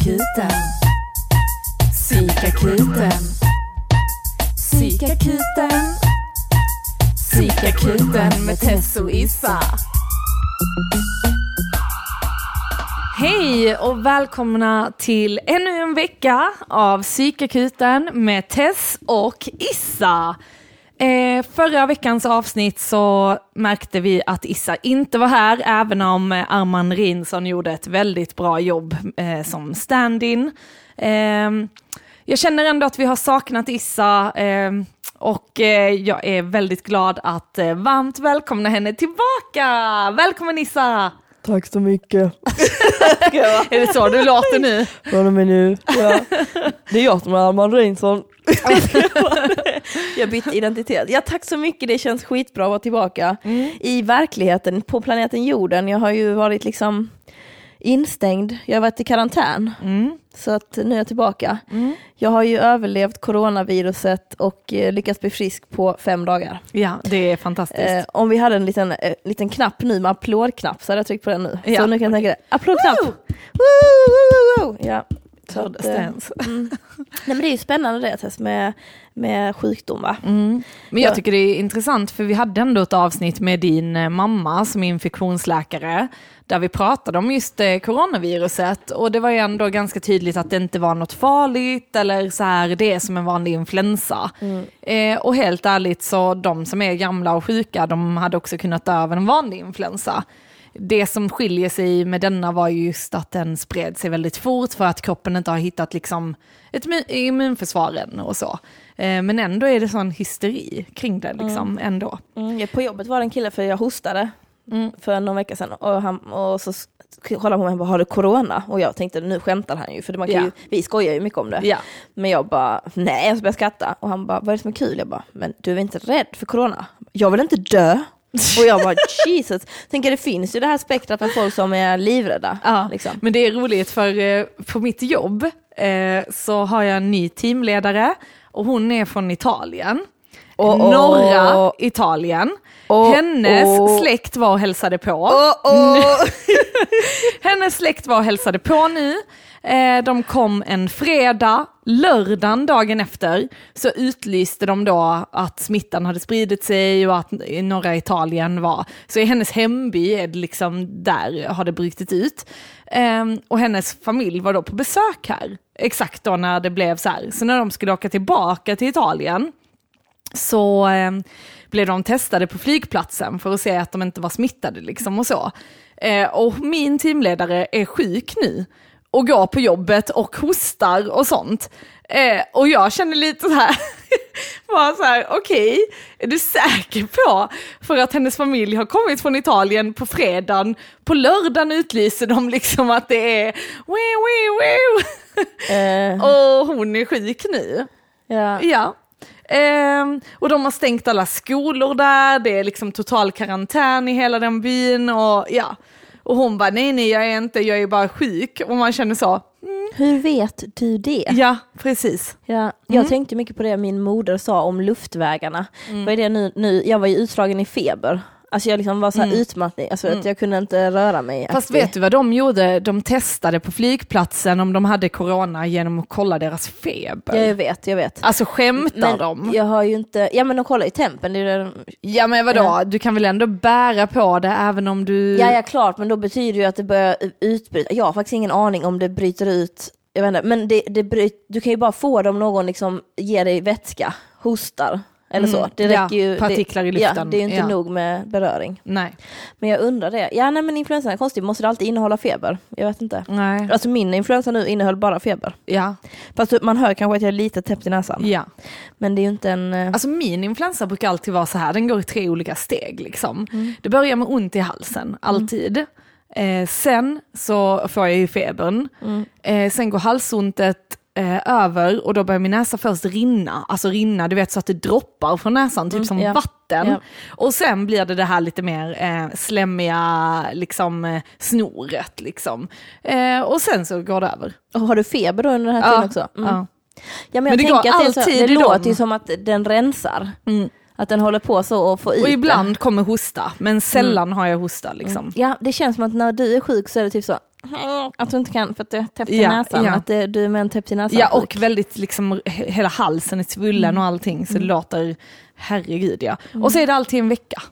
Psykakuten. Psykakuten. Psykakuten. Psykakuten med Tess och Issa. Hej och välkomna till ännu en vecka av Psykakuten med Tess och Issa. Eh, förra veckans avsnitt så märkte vi att Issa inte var här, även om eh, Arman Rinsson gjorde ett väldigt bra jobb eh, som stand-in. Eh, jag känner ändå att vi har saknat Issa eh, och eh, jag är väldigt glad att eh, varmt välkomna henne tillbaka. Välkommen Issa! Tack så mycket. Är det så du låter nu? Från och med nu. Ja. Det är jag som är Armand Reinsson. jag bytte identitet. Ja tack så mycket, det känns skitbra att vara tillbaka Mm. i verkligheten på planeten jorden. Jag har ju varit liksom instängd, jag har varit i karantän. Mm. Så att nu är jag tillbaka. Jag har ju överlevt coronaviruset och eh, lyckats bli frisk på fem dagar. Ja, det är fantastiskt. Eh, om vi hade en liten, eh, liten knapp nu med applådknapp så hade jag tryckt på den nu. Ja. Så nu kan jag tänka det. Applådknapp! Woo, woo, woo. Ja. Hördes att, eh, ens? mm. Nej men det är ju spännande det Tess med, med sjukdom va? Mm. Men jag Ja. tycker det är intressant för vi hade ändå ett avsnitt med din eh, mamma som är infektionsläkare där vi pratade om just eh, coronaviruset och det var ju ändå ganska tydligt att det inte var något farligt eller så här, det är som en vanlig influensa. Eh, och helt ärligt så de som är gamla och sjuka de hade också kunnat dö av en vanlig influensa. Det som skiljer sig med denna var ju just att den spred sig väldigt fort för att kroppen inte har hittat liksom ett immu- immunförsvar än och så. Eh, Men ändå är det sån hysteri kring det liksom ändå. Mm. På jobbet var det en kille för jag hostade Mm. för någon vecka sedan och, han, och så kollade han på mig och bara, har du corona? Och jag tänkte nu skämtar han ju för man kan Ja. ju, vi skojar ju mycket om det. Ja. Men jag bara, nej, jag började skratta. Och han bara, vad är det som är kul? Jag bara, men du är inte rädd för corona? Jag vill inte dö. Och jag bara, Jesus. Tänker det finns ju det här spektrat av folk som är livrädda. Ja, Liksom. men det är roligt för eh, på mitt jobb eh, så har jag en ny teamledare och hon är från Italien. Åh. Norra Italien. Åh, Hennes släkt var och hälsade på. Hennes släkt var och hälsade på nu. Eh, de kom en fredag, lördagen dagen efter så utlyste de då att smittan hade spridit sig och att i norra Italien var, så i hennes hemby är det liksom där har det brutit ut. Ehm, och hennes familj var då på besök här, exakt då när det blev så här. Så när de skulle åka tillbaka till Italien så ehm, blev de testade på flygplatsen för att se att de inte var smittade liksom och så. Eh, och min teamledare är sjuk nu och går på jobbet och hostar och sånt. Eh, och jag känner lite så här, bara så här, okej, är du säker på? För att hennes familj har kommit från Italien på fredagen, på lördagen utlyser de liksom att det är wee, wee, wee. Eh, och hon är sjuk nu. ja. Ja. Ehm, och de har stängt alla skolor där, det är liksom total karantän i hela den byn och ja. Och hon bara, nej nej jag är inte, jag är bara sjuk. Och man känner så, Hur vet du det? ja precis. Ja, jag tänkte mycket på det min moder sa om luftvägarna. Vad är det nu, nu? Jag var ju utslagen i feber. Alltså jag liksom var så här utmattning, alltså att jag kunde inte röra mig. Fast aktiv. vet du vad de gjorde? De testade på flygplatsen om de hade corona genom att kolla deras feber. Ja, jag vet, jag vet. Alltså skämtar Men de? jag har ju inte, ja men de kollar ju tempen, det är det, Ja men vadå, Ja. du kan väl ändå bära på det även om du... ja ja klart, men då betyder det ju att det börjar utbryta. Jag har faktiskt ingen aning om det bryter ut, jag vet inte, men det, det bryt, du kan ju bara få det om någon liksom ger dig vätska, hostar eller så. Det Mm, ja, räcker ju, partiklar i det, Ja, luften, det är ju inte ja. nog med beröring. Nej. Men jag undrar det. Ja nej men influensan är konstig, måste det alltid innehålla feber? Jag vet inte. Nej. Alltså min influensa nu innehöll bara feber. Ja. Fast man hör kanske att jag är lite täppt i näsan. ja. Men det är ju inte en... eh, Alltså min influensa brukar alltid vara så här, den går i tre olika steg liksom. Mm. Det börjar med ont i halsen, alltid. Eh, sen så får jag ju febern. Mm. Eh, sen går halsontet eh, över och då börjar min näsa först rinna. Alltså rinna, du vet så att det droppar från näsan, typ som Mm, ja. vatten. Ja. Och sen blir det det här lite mer eh, slemmiga liksom, eh, snoret. Liksom. Eh, och sen så går det över. Och har du feber då under den här tiden också? Mm. ja. Ja, men Men det går att det, är så, alltid det låter ju som att den rensar. Mm. Att den håller på så och får ut Och det. ibland kommer hosta, men sällan har jag hosta. Liksom. Ja, det känns som att när du är sjuk så är det typ så, Att du inte kan för att du är täppt i Ja, näsan, ja. att det, du är med en täppt i näsan. Ja och väldigt liksom, he- hela halsen är svullen Mm. och allting så det låter, herregud ja. Och så är det alltid en vecka.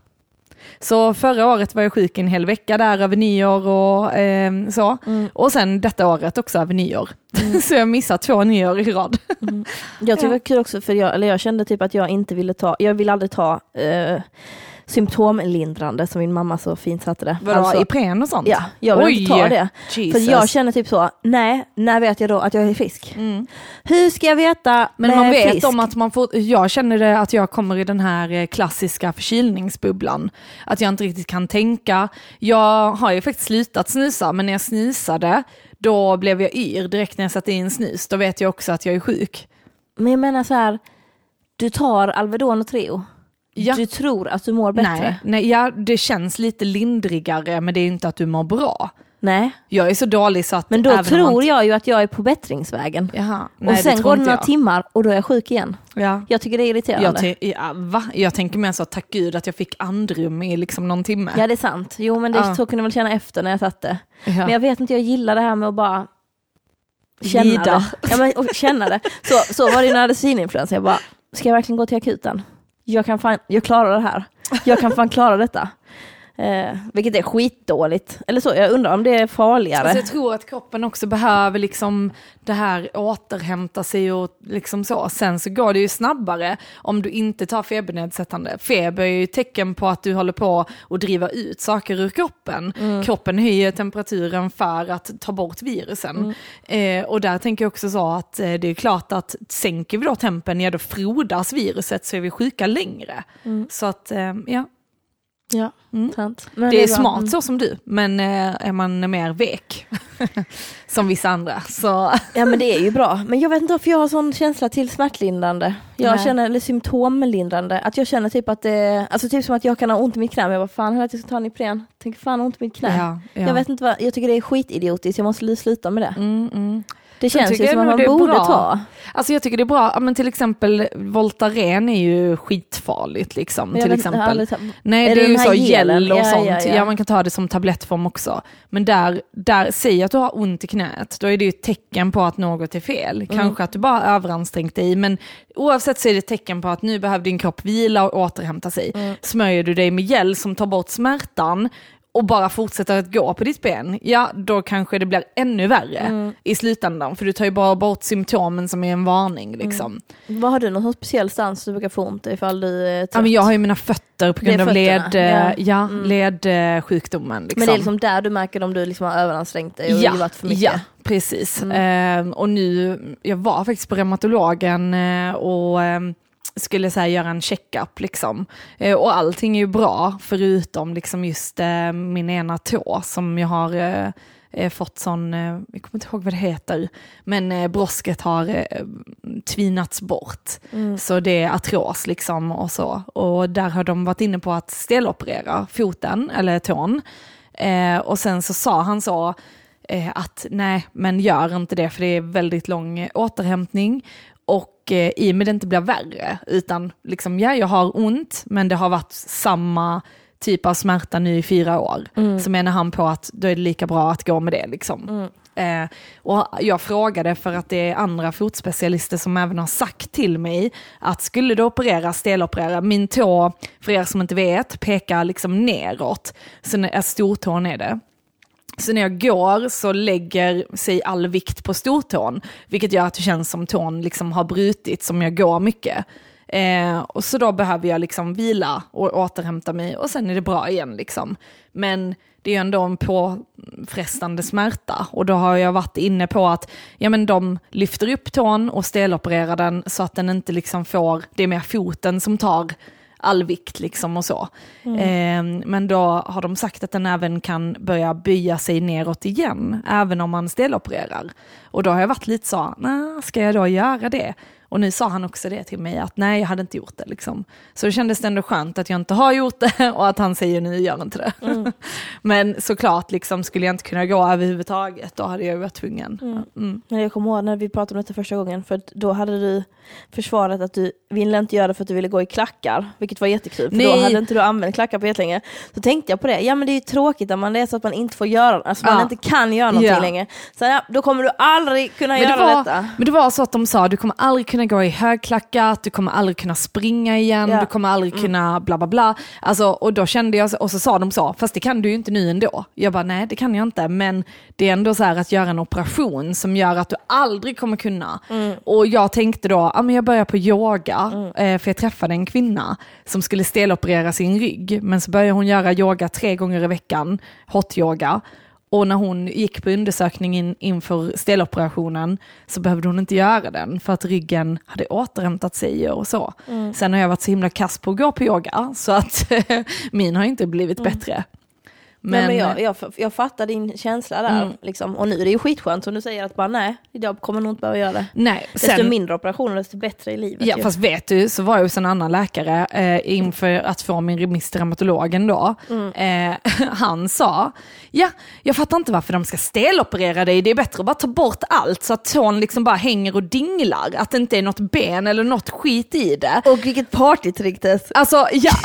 Så förra året var jag sjuk en hel vecka där över nyår och eh, så. Mm. Och sen detta året också över nyår. så jag missade två nyår i rad. Jag tycker Ja. det var kul också för jag, eller jag kände typ att jag inte ville ta, jag vill aldrig ta eh, symptomlindrande som min mamma så fint satte det. Vadå, Alltså, Ipren och sånt? Ja, jag vill Oj, inte ta det. Jesus. För jag känner typ så, nej, när vet jag då att jag är frisk? Mm. Hur ska jag veta Men man vet frisk? om att man får, jag känner det att jag kommer i den här eh, klassiska förkylningsbubblan. Att jag inte riktigt kan tänka. Jag har ju faktiskt slutat snusa, men när jag snusade, då blev jag yr direkt när jag satte in snus. Då vet jag också att jag är sjuk. Men jag menar så här, du tar Alvedon och Treo. Ja. Du tror att du mår bättre. Nej, nej ja, det känns lite lindrigare, men det är inte att du mår bra. Nej. Jag är så dålig så att Men då tror man... jag ju att jag är på bättringsvägen. Jaha, nej, och sen går det några jag. timmar och då är jag sjuk igen. Ja. Jag tycker det är irriterande. Jag, ja, va? jag tänker mer så, tack gud att jag fick andrum i liksom någon timme. Ja det är sant. Jo men det, Ja. så kunde jag väl känna efter när jag satt det. Ja. Men jag vet inte, jag gillar det här med att bara känna Lida. det. Ja, men, och känna det. Så, så var det när jag hade svininfluensa. Jag bara, ska jag verkligen gå till akuten? Jag kan fan, jag klarar det här. Jag kan fan klara detta. Eh, vilket är skitdåligt. Eller så, jag undrar om det är farligare. Alltså jag tror att kroppen också behöver liksom det här återhämta sig och liksom så. Sen så går det ju snabbare om du inte tar febernedsättande. Feber är ju tecken på att du håller på att driva ut saker ur kroppen. Kroppen höjer temperaturen för att ta bort virusen. Eh, och där tänker jag också så att eh, det är klart att sänker vi då tempen, ja då frodas viruset så är vi sjuka längre. Så att, eh, ja. Ja, Mm. sant. Men Det är smart Mm. så som du, men eh, är man mer vek, som vissa andra, så... Ja men det är ju bra. Men jag vet inte varför jag har sån känsla till smärtlindrande. Jag Nej. känner, eller symptomlindrande, att jag känner typ att det, alltså typ som att jag kan ha ont i mitt knä, men jag bara fan att jag ska ta en Ipren. Tänker fan ont i mitt knä. Ja, ja. Jag vet inte vad, jag tycker det är skitidiotiskt, jag måste sluta med det. Mm, mm. Det känns ju som att man borde bra. ta. Alltså jag tycker det är bra, men till exempel Voltaren är ju skitfarligt liksom. Jag Till vet exempel. Nej Är det är ju så gel och Ja, sånt, ja, ja, ja. man kan ta det som tablettform också. Men där, där säg att du har ont i knät, då är det ju ett tecken på att något är fel. Mm. Kanske att du bara överansträngt dig, men oavsett så är det ett tecken på att nu behöver din kropp vila och återhämta sig. Mm. Smörjer du dig med gel som tar bort smärtan, och bara fortsätter att gå på ditt ben, ja då kanske det blir ännu värre Mm. i slutändan. För du tar ju bara bort symptomen som är en varning. Mm. Liksom. Vad har du någon speciell stans du brukar få ont ifall du är trött? Ja, men jag har ju mina fötter på grund av led, ja. ja. Mm. ledsjukdomen. Liksom. Men det är liksom där du märker om du liksom har överansträngt dig och ja, givat för mycket? ja, precis. Mm. Eh, och nu, jag var faktiskt på reumatologen eh, och eh, skulle så göra en checkup liksom. Eh, och allting är ju bra förutom liksom just eh, min ena tå som jag har eh, fått sån, jag kommer inte ihåg vad det heter, men brosket har tvinats bort. Mm. Så det är artros liksom och så. Och där har de varit inne på att steloperera foten eller tån. Och sen så sa han så att nej, men gör inte det för det är väldigt lång återhämtning. Och eh, i och med det inte blir värre, utan liksom ja, jag har ont, men det har varit samma typ av smärta nu i fyra år. Så menar han på att då är det lika bra att gå med det liksom. Eh, och jag frågade för att det är andra fotspecialister som även har sagt till mig att skulle du operera, steloperera, min tå, för er som inte vet, pekar liksom neråt. Så stortån är det. Så när jag går så lägger sig all vikt på stortån, vilket gör att det känns som tån liksom har brutit som jag går mycket. Eh, och så då behöver jag liksom vila och återhämta mig och sen är det bra igen. Liksom. Men det är ju ändå en påfrestande smärta och då har jag varit inne på att ja, men de lyfter upp tån och stelopererar den så att den inte liksom får, det är mer foten som tar all vikt liksom och så. Eh, men då har de sagt att den även kan börja böja sig neråt igen, även om man stelopererar. Och då har jag varit lite så, nah, ska jag då göra det? Och nu sa han också det till mig, att nej jag hade inte gjort det. Liksom. Så det kändes ändå skönt att jag inte har gjort det och att han säger nu gör inte det. Mm. Men såklart, liksom, skulle jag inte kunna gå överhuvudtaget, då hade jag varit tvungen. Mm. Mm. Jag kommer ihåg när vi pratade om detta första gången, för då hade du försvarat att du ville inte göra det för att du ville gå i klackar, vilket var jättekul, för då Nej. hade inte du använt klackar på jättelänge. Så tänkte jag på det, ja men det är ju tråkigt om man det är så att man inte får göra, alltså man Ja. inte kan göra någonting Ja. längre. Så ja, då kommer du aldrig kunna Men det, göra var, detta. men det var så att de sa, du kommer aldrig kunna gå i högklackat, du kommer aldrig kunna springa igen, Ja. du kommer aldrig kunna bla bla bla. Alltså, och då kände jag, och så sa de så, fast det kan du ju inte nu ändå. Jag bara, nej det kan jag inte, men det är ändå så här att göra en operation som gör att du aldrig kommer kunna. Och jag tänkte då, ja men jag börjar på yoga, eh, för jag träffade en kvinna som skulle steloperera sin rygg, men så började hon göra yoga tre gånger i veckan, hot yoga. Och när hon gick på undersökning in, inför steloperationen så behövde hon inte göra den för att ryggen hade återhämtat sig och så. Sen har jag varit så himla kass på att gå på yoga så att min har inte blivit bättre. Men, Men, men jag, jag, jag fattar din känsla där, liksom. och nu är det ju skitskönt som du säger att bara nej, jag kommer nog inte behöva göra det. nej, Desto sen, mindre operationer desto bättre i livet. Ja, ju. fast vet du, så var jag hos en annan läkare eh, inför att få min remiss till reumatologen då. Eh, han sa, ja, jag fattar inte varför de ska steloperera dig, det är bättre att bara ta bort allt så att tån liksom bara hänger och dinglar, att det inte är något ben eller något skit i det. Och vilket partytrick det Alltså, ja.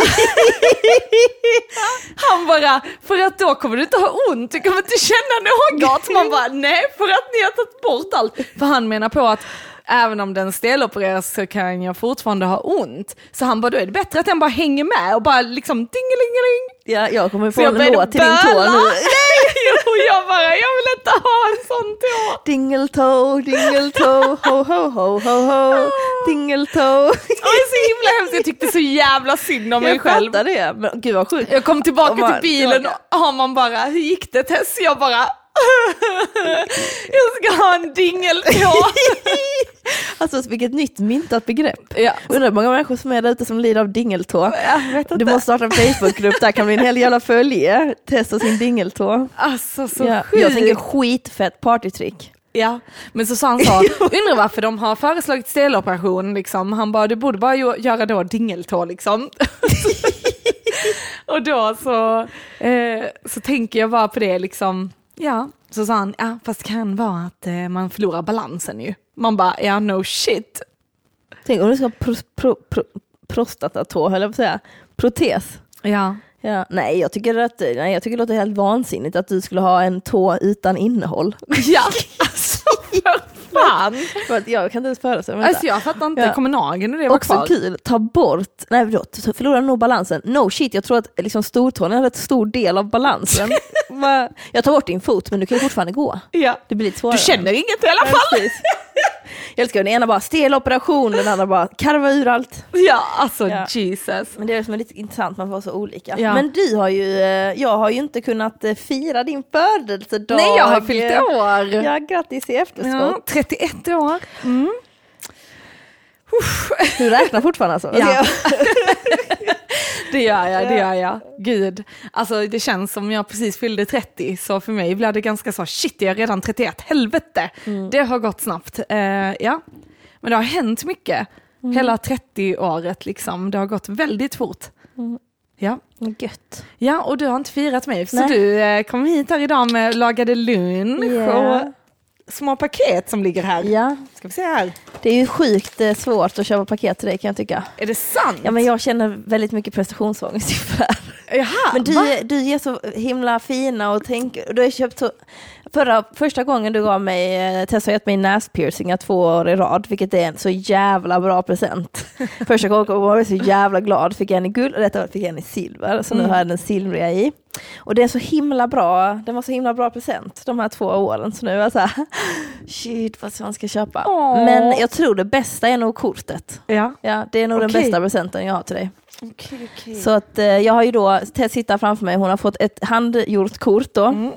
Han bara, för att då kommer du inte ha ont, du kommer inte känna något. Man bara, nej, för att ni har tagit bort allt. För han menar på att även om den stelopereras så kan jag fortfarande ha ont. Så han bara, då är det bättre att den bara hänger med och bara liksom dingelingeling. Ja, jag kommer få jag en låt till din tå nu. och jag bara, jag vill inte ha en sån tå. Dingeltoe, dingeltoe, ho ho ho ho ho, dingeltoe. Det var så himla hemskt, jag tyckte så jävla synd om mig Jag själv. fattar det, men gud vad sjukt. Jag kom tillbaka bara- till bilen och har man bara, hur gick det Tess? Jag bara, jag ska ha en dingeltå. Alltså vilket nytt myntat begrepp. ja. Undrar hur många människor som är där ute som lider av dingeltå. Jag Du måste starta en Facebookgrupp, där kan bli en hel jävla följe. Testa sin dingeltå. Alltså så Ja, sjukt. jag tänker skitfett partytrick. Ja, men så sa han så, undrar varför de har föreslagit steloperation liksom. Han bara, du borde bara göra då dingeltå liksom. och då så, eh, så tänker jag bara på det liksom, ja. Så sa han, ja fast det kan vara att eh, man förlorar balansen ju. Man bara, ja no shit. Tänk om du ska ha pro, pro, pro, prostatatå, höll jag på att säga. Protes. Ja. Ja, nej, jag tycker, att, nej, jag tycker det låter helt vansinnigt att du skulle ha en tå utan innehåll. Ja, alltså för fan. För att jag kan inte ens föreställa mig Alltså jag fattar inte, Ja. kommer nageln och det var Också kvar? kul, ta bort, nej då förlorar nog balansen. No shit, jag tror att liksom stortån är en rätt stor del av balansen. Jag tar bort din fot men du kan ju fortfarande gå. Ja. Det blir lite svårare. Du känner inget i alla fall? Jag älskar den ena bara stel operation, den andra bara karva ur allt. Ja, alltså Ja. Jesus. Men det är det som är lite intressant, man får vara så olika. Ja. Men du har ju, eh, jag har ju inte kunnat eh, fira din födelsedag. Nej, jag har fyllt år. Ja, grattis i efterskott. Ja, 31 år. Du räknar fortfarande alltså? Ja. Det gör jag, det gör jag. Gud, alltså det känns som jag precis fyllde 30, så för mig blev det ganska så, shit jag är redan 31, helvete. Det har gått snabbt. Eh, ja, men det har hänt mycket. Hela 30-året liksom, det har gått väldigt fort. Ja. Gött. ja, och du har inte firat mig, så Nej. du eh, kom hit här idag med lagade lunch Ja. och små paket som ligger här. Ja, Ska vi se här. det är ju sjukt eh, svårt att köpa paket till dig kan jag tycka. Är det sant? Ja men jag känner väldigt mycket prestationsångest inför. Jaha, Men du, va? du ger så himla fina och tänker, du har köpt så, förra, första gången du gav mig, eh, Tessa har gett mig näspiercingar två år i rad, vilket är en så jävla bra present. Första gången var jag så jävla glad, fick jag en i guld och detta året fick jag en i silver, så nu har jag den silvriga i. Och det är så himla bra, den var så himla bra present de här två åren, så nu är jag så här, shit vad man ska köpa. Åh. Men jag tror det bästa är nog kortet. Ja. Ja, det är nog den Okej. bästa presenten jag har till dig. Okej, okej. Så att eh, jag har ju då, Tess sitter framför mig, hon har fått ett handgjort kort då. Mm.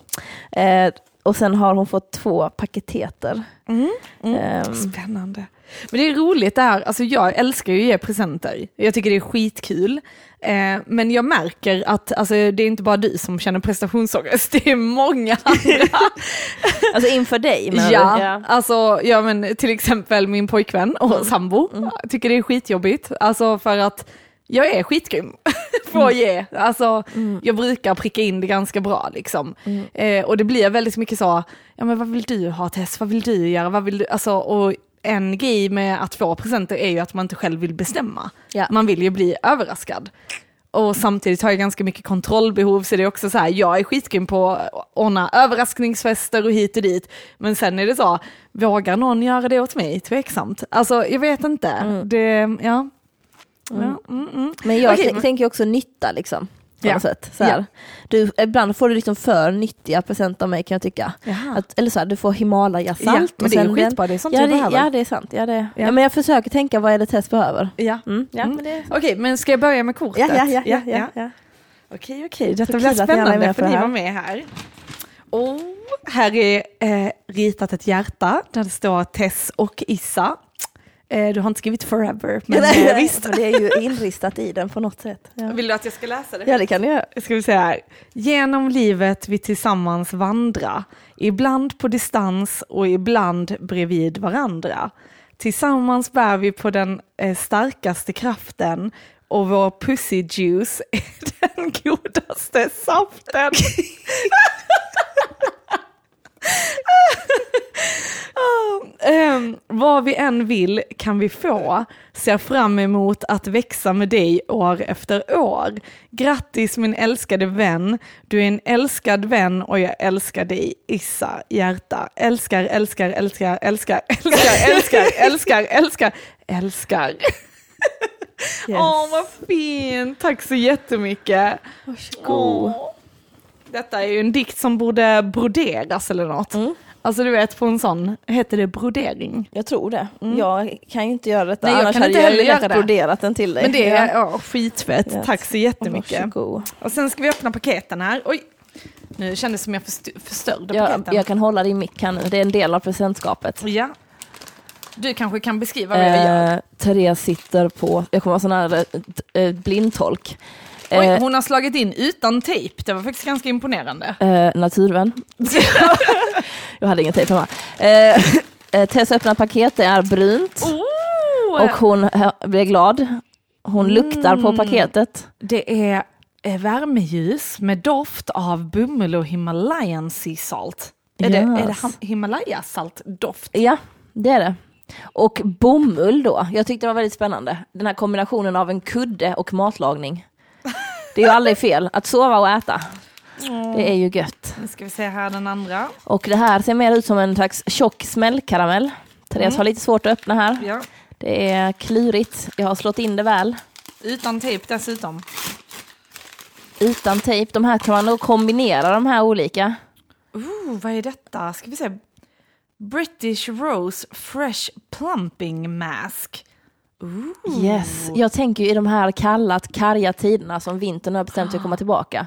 Eh, och sen har hon fått två paketeter. Mm. Ehm, Spännande. Men det är roligt det här, alltså jag älskar ju att ge presenter. Jag tycker det är skitkul. Eh, men jag märker att alltså, det är inte bara du som känner prestationsångest, det är många andra. alltså inför dig menar ja? Ja. alltså ja, men till exempel min pojkvän och sambo tycker det är skitjobbigt. Alltså för att jag är skitgrym på att ge. Alltså, Jag brukar pricka in det ganska bra liksom. Eh, och det blir väldigt mycket så, ja men vad vill du ha Tess, vad vill du göra, vad vill du, alltså, och en grej med att få presenter är ju att man inte själv vill bestämma. Ja. Man vill ju bli överraskad. Och samtidigt har jag ganska mycket kontrollbehov så det är också så här, jag är skitgrym på att ordna överraskningsfester och hit och dit. Men sen är det så, vågar någon göra det åt mig? Tveksamt. Alltså jag vet inte. Det, ja. Ja, mm, mm. Men jag men- tänker också nytta liksom. På Ja. något sätt. Så här. Du, ibland får du liksom för nyttiga presenter av mig kan jag tycka. Att, eller så här, du får Himalaya-salt. Ja, men det är ju skitbra, det är sånt ja, jag det, behöver. Ja det är sant. Ja, det, ja. Ja. men jag försöker tänka vad är det Tess behöver. Ja. Mm. Ja, Mm. men det... Okej, men ska jag börja med kortet? ja, ja, ja, ja, ja, ja. Okej, okej, detta blir spännande för ni var med här. Och här är eh, ritat ett hjärta där det står Tess och Issa. Eh, du har inte skrivit forever, men Nej, eh, visst. men det är ju inristat i den på något sätt. Ja, Vill du att jag ska läsa det? ja det kan du göra. Ska vi se här. Genom livet vi tillsammans vandra, ibland på distans och ibland bredvid varandra. Tillsammans bär vi på den eh, starkaste kraften och vår pussy juice är den godaste saften. Ehm, vad vi än vill kan vi få. Ser fram emot att växa med dig år efter år. Grattis min älskade vän. Du är en älskad vän och jag älskar dig. Issa, hjärta. Älskar, älskar, älskar, älskar, älskar, älskar, älskar, älskar, älskar. Yes. Åh, vad fint. Tack så jättemycket. Varsågod. Åh. Detta är ju en dikt som borde broderas eller något. Mm. Alltså du vet på en sån, heter det brodering? Jag tror det. Jag kan ju inte göra detta, Nej, jag annars kan hade inte jag göra det. broderat den till dig. Men det är Ja. ja, skitfett, Yes. tack så jättemycket. Varsågod. Och sen ska vi öppna paketen här. Oj, nu kändes det som jag först- förstörde Jag, paketen. jag kan hålla din mick här nu, det är en del av presentskapet. Ja. Du kanske kan beskriva vad jag gör? Eh, Therese sitter på, jag kommer vara sån här eh, eh, blindtolk. Oj, Eh, hon har slagit in utan tejp, det var faktiskt ganska imponerande. eh, naturvän. jag hade ingen tejp hemma. Eh, eh, Tess öppnar paket, det är brunt. Oh! Och hon eh, blir glad. Hon luktar på Mm. paketet. Det är värmeljus med doft av bomull och Himalayan sea salt. Är det, är det Yes. ham- Himalaya-saltdoft? Ja, det är det. Och bomull då. Jag tyckte det var väldigt spännande. Den här kombinationen av en kudde och matlagning. Det är ju aldrig fel. Att sova och äta. Det är ju gött. Nu ska vi se här den andra. Och det här ser mer ut som en slags tjock smällkaramell. Therese har lite svårt att öppna här. Ja. Det är klurigt. Jag har slått in det väl. Utan tejp dessutom. Utan tejp. De här kan man nog kombinera de här olika. Ooh, vad är detta? Ska vi se. British Rose Fresh Plumping Mask. Ooh. Yes. Jag tänker ju i de här kalla, karga tiderna som vintern har bestämt sig att komma tillbaka.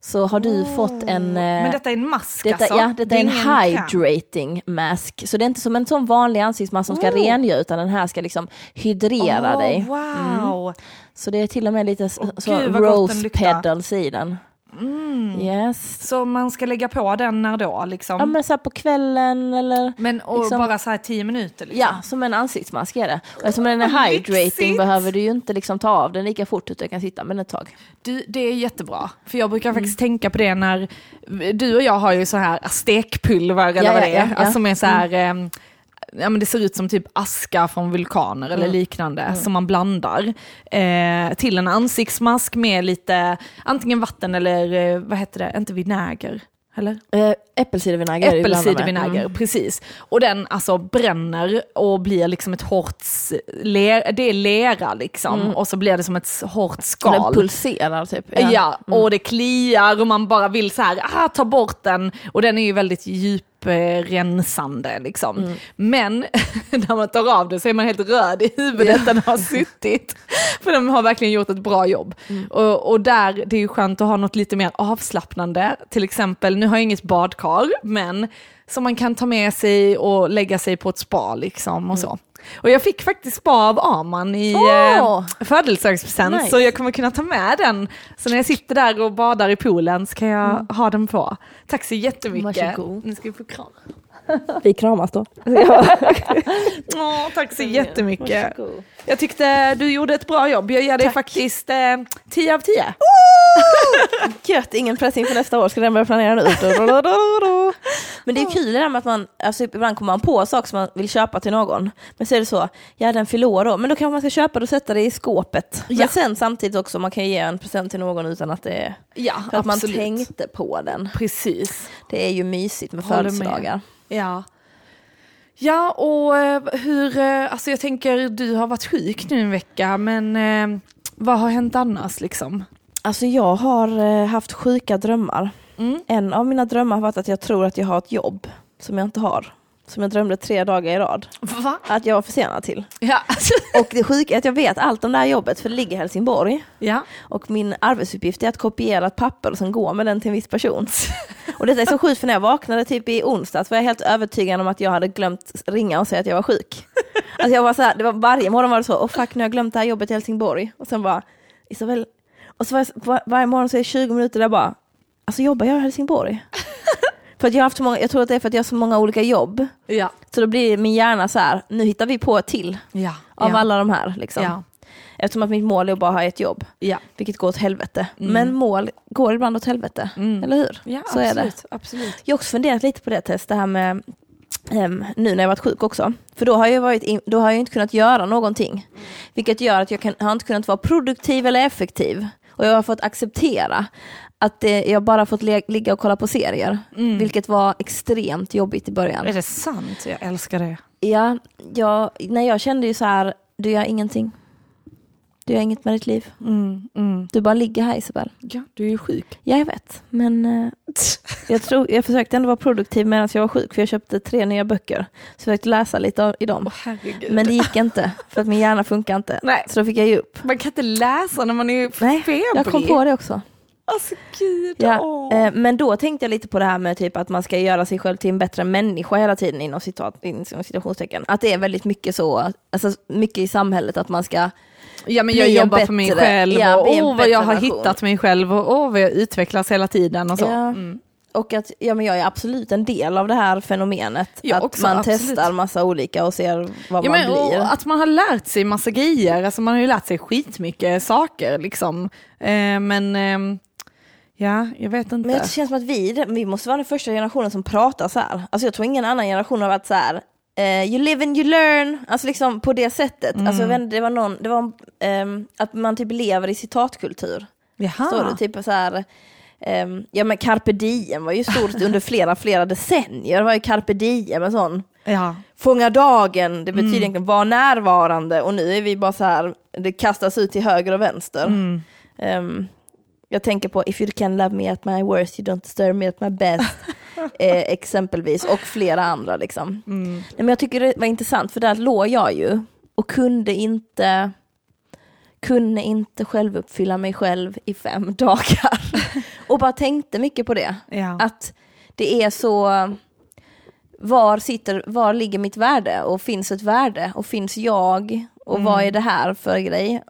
Så har du fått en... eh, Men detta är en mask Detta, alltså? ja, detta är en hydrating mask. Så det är inte som en sån vanlig ansiktsmask som ska Oh. rengöra utan den här ska liksom hydrera Åh, dig. Wow. Så det är till och med lite Åh, så gud, rose petals i den. Mm. Yes. Så man ska lägga på den när då liksom? Ja men så på kvällen eller Men och liksom- bara så här tio minuter liksom? Ja, som en ansiktsmask är det. Och eftersom den är Vad hydrating behöver du ju inte liksom ta av den lika fort utan kan sitta med den ett tag. Du, det är jättebra. För jag brukar faktiskt tänka på det när, du och jag har ju så här stekpulver eller Ja, vad det är, ja, ja. Alltså, som är så här, eh, ja men det ser ut som typ aska från vulkaner eller Mm. liknande som man blandar eh, till en ansiktsmask med lite, antingen vatten eller eh, vad heter det, inte vinäger? Eller? Äh, Äppelcidervinäger. Äppelcidervinäger, Mm. precis. Och den alltså bränner och blir liksom ett hårt, ler, det är lera liksom. Och så blir det som ett hårt Och Den skal. pulserar typ. Ja, och det kliar och man bara vill så här, ah, ta bort den. Och den är ju väldigt djup upprensande liksom. Men när man tar av det så är man helt röd i huvudet den har suttit. För de har verkligen gjort ett bra jobb. Och, och där, det är ju skönt att ha något lite mer avslappnande. Till exempel, nu har jag inget badkar, men som man kan ta med sig och lägga sig på ett spa liksom och så. Och jag fick faktiskt spa av Aman i Åh! eh, födelsedagspresent Nice. så jag kommer kunna ta med den. Så när jag sitter där och badar i poolen så kan jag ha den på. Tack så jättemycket. Varsågod. Nu ska vi få kram. Vi kramas då. Åh, tack så jättemycket. Varsågod. Jag tyckte du gjorde ett bra jobb. Jag ger dig Tack. faktiskt eh, 10 av 10. Gött, ingen press inför nästa år, ska den börja planera nu? Men det är kul det där med att man, alltså ibland kommer man på saker som man vill köpa till någon. Men så är det så, ja den fyller då, men då kanske man ska köpa det och sätta det i skåpet. Ja. Men sen samtidigt också, man kan ju ge en present till någon utan att det är, Ja, för att man absolut. tänkte på den. Precis. Det är ju mysigt med Håller med. Ja. Ja, och eh, hur, eh, alltså jag tänker du har varit sjuk nu en vecka, men eh, vad har hänt annars liksom? Alltså jag har haft sjuka drömmar. Mm. En av mina drömmar har varit att jag tror att jag har ett jobb som jag inte har. Som jag drömde tre dagar i rad. Va? Att jag var försenad till. Ja. Och det sjuka är att jag vet allt om det här jobbet för det ligger i Helsingborg. ja. Och min arbetsuppgift är att kopiera ett papper och sen gå med den till en viss person. Och detta är så sjukt för när jag vaknade typ i onsdags var jag helt övertygad om att jag hade glömt ringa och säga att jag var sjuk. Alltså jag var så här, det var varje morgon var det så, åh fuck nu har jag glömt det här jobbet i Helsingborg. Och sen bara, Isabel, och så var jag, var, varje morgon så är det 20 minuter där jag bara, alltså jobbar jag i Helsingborg? För att jag har haft så många, jag tror att det är för att jag har så många olika jobb. Ja. Så då blir min hjärna så här, nu hittar vi på ett till Ja. av ja. alla de här. Liksom. Ja. Eftersom att mitt mål är att bara ha ett jobb, Ja. vilket går åt helvete. Men mål går ibland åt helvete, Mm. eller hur? ja, så är det. absolut. absolut. Jag har också funderat lite på det Tess, det här med ehm, nu när jag varit sjuk också. För då har jag, varit in, då har jag inte kunnat göra någonting. Vilket gör att jag kan, har inte kunnat vara produktiv eller effektiv. Och jag har fått acceptera att det, jag bara fått ligga och kolla på serier. Vilket var extremt jobbigt i början. Är det sant? Jag älskar det. Ja, jag, när jag kände ju så här, du gör ingenting. Du gör inget med ditt liv. Mm, mm. Du bara ligger här Isabel. Ja, du är ju sjuk. Ja, jag vet. Men eh, jag, tror, jag försökte ändå vara produktiv medan jag var sjuk, för jag köpte tre nya böcker. Så jag försökte läsa lite av, i dem. Herregud. Men det gick inte, för att min hjärna funkar inte. Nej. Så då fick jag ge upp. Man kan inte läsa när man är Nej, febrig. jag kom på det också. Alltså gud. Ja, åh. eh, men då tänkte jag lite på det här med typ att man ska göra sig själv till en bättre människa hela tiden inom, citat, inom situationstecken. Att det är väldigt mycket så, alltså mycket i samhället att man ska Ja men jag jobbar för mig bättre- själv ja, och åh vad jag har bättre version. hittat mig själv och åh vad jag utvecklas hela tiden och så. Ja. Mm. Och att ja, men jag är absolut en del av det här fenomenet. Jag att också, man absolut. testar massa olika och ser vad Ja, man men, blir. att man har lärt sig massa grejer, alltså man har ju lärt sig skitmycket saker liksom. Eh, men ehm, ja, jag vet inte. Men det känns som att vi, vi måste vara den första generationen som pratar så här. Alltså jag tror ingen annan generation har varit så här. eh, you live and you learn, alltså liksom på det sättet. Mm. Alltså vet inte, det var någon, det var ehm, att man typ lever i citatkultur. Jaha. Står det typ så här, ehm, ja men carpe diem var ju stort under flera, flera decennier. Det var ju carpe diem, en sån Ja. fånga dagen, det betyder Mm. egentligen var närvarande och nu är vi bara så här, det kastas ut till höger och vänster. Mm. Ehm, jag tänker på If you can love me at my worst you don't disturb me at my best. eh, exempelvis, och flera andra liksom. Mm. Nej, men jag tycker det var intressant för där låg jag ju och kunde inte kunde inte själv uppfylla mig själv i fem dagar. och bara tänkte mycket på det. Ja. Att det är så, var, sitter, var ligger mitt värde och finns ett värde och finns jag och vad är det här för grej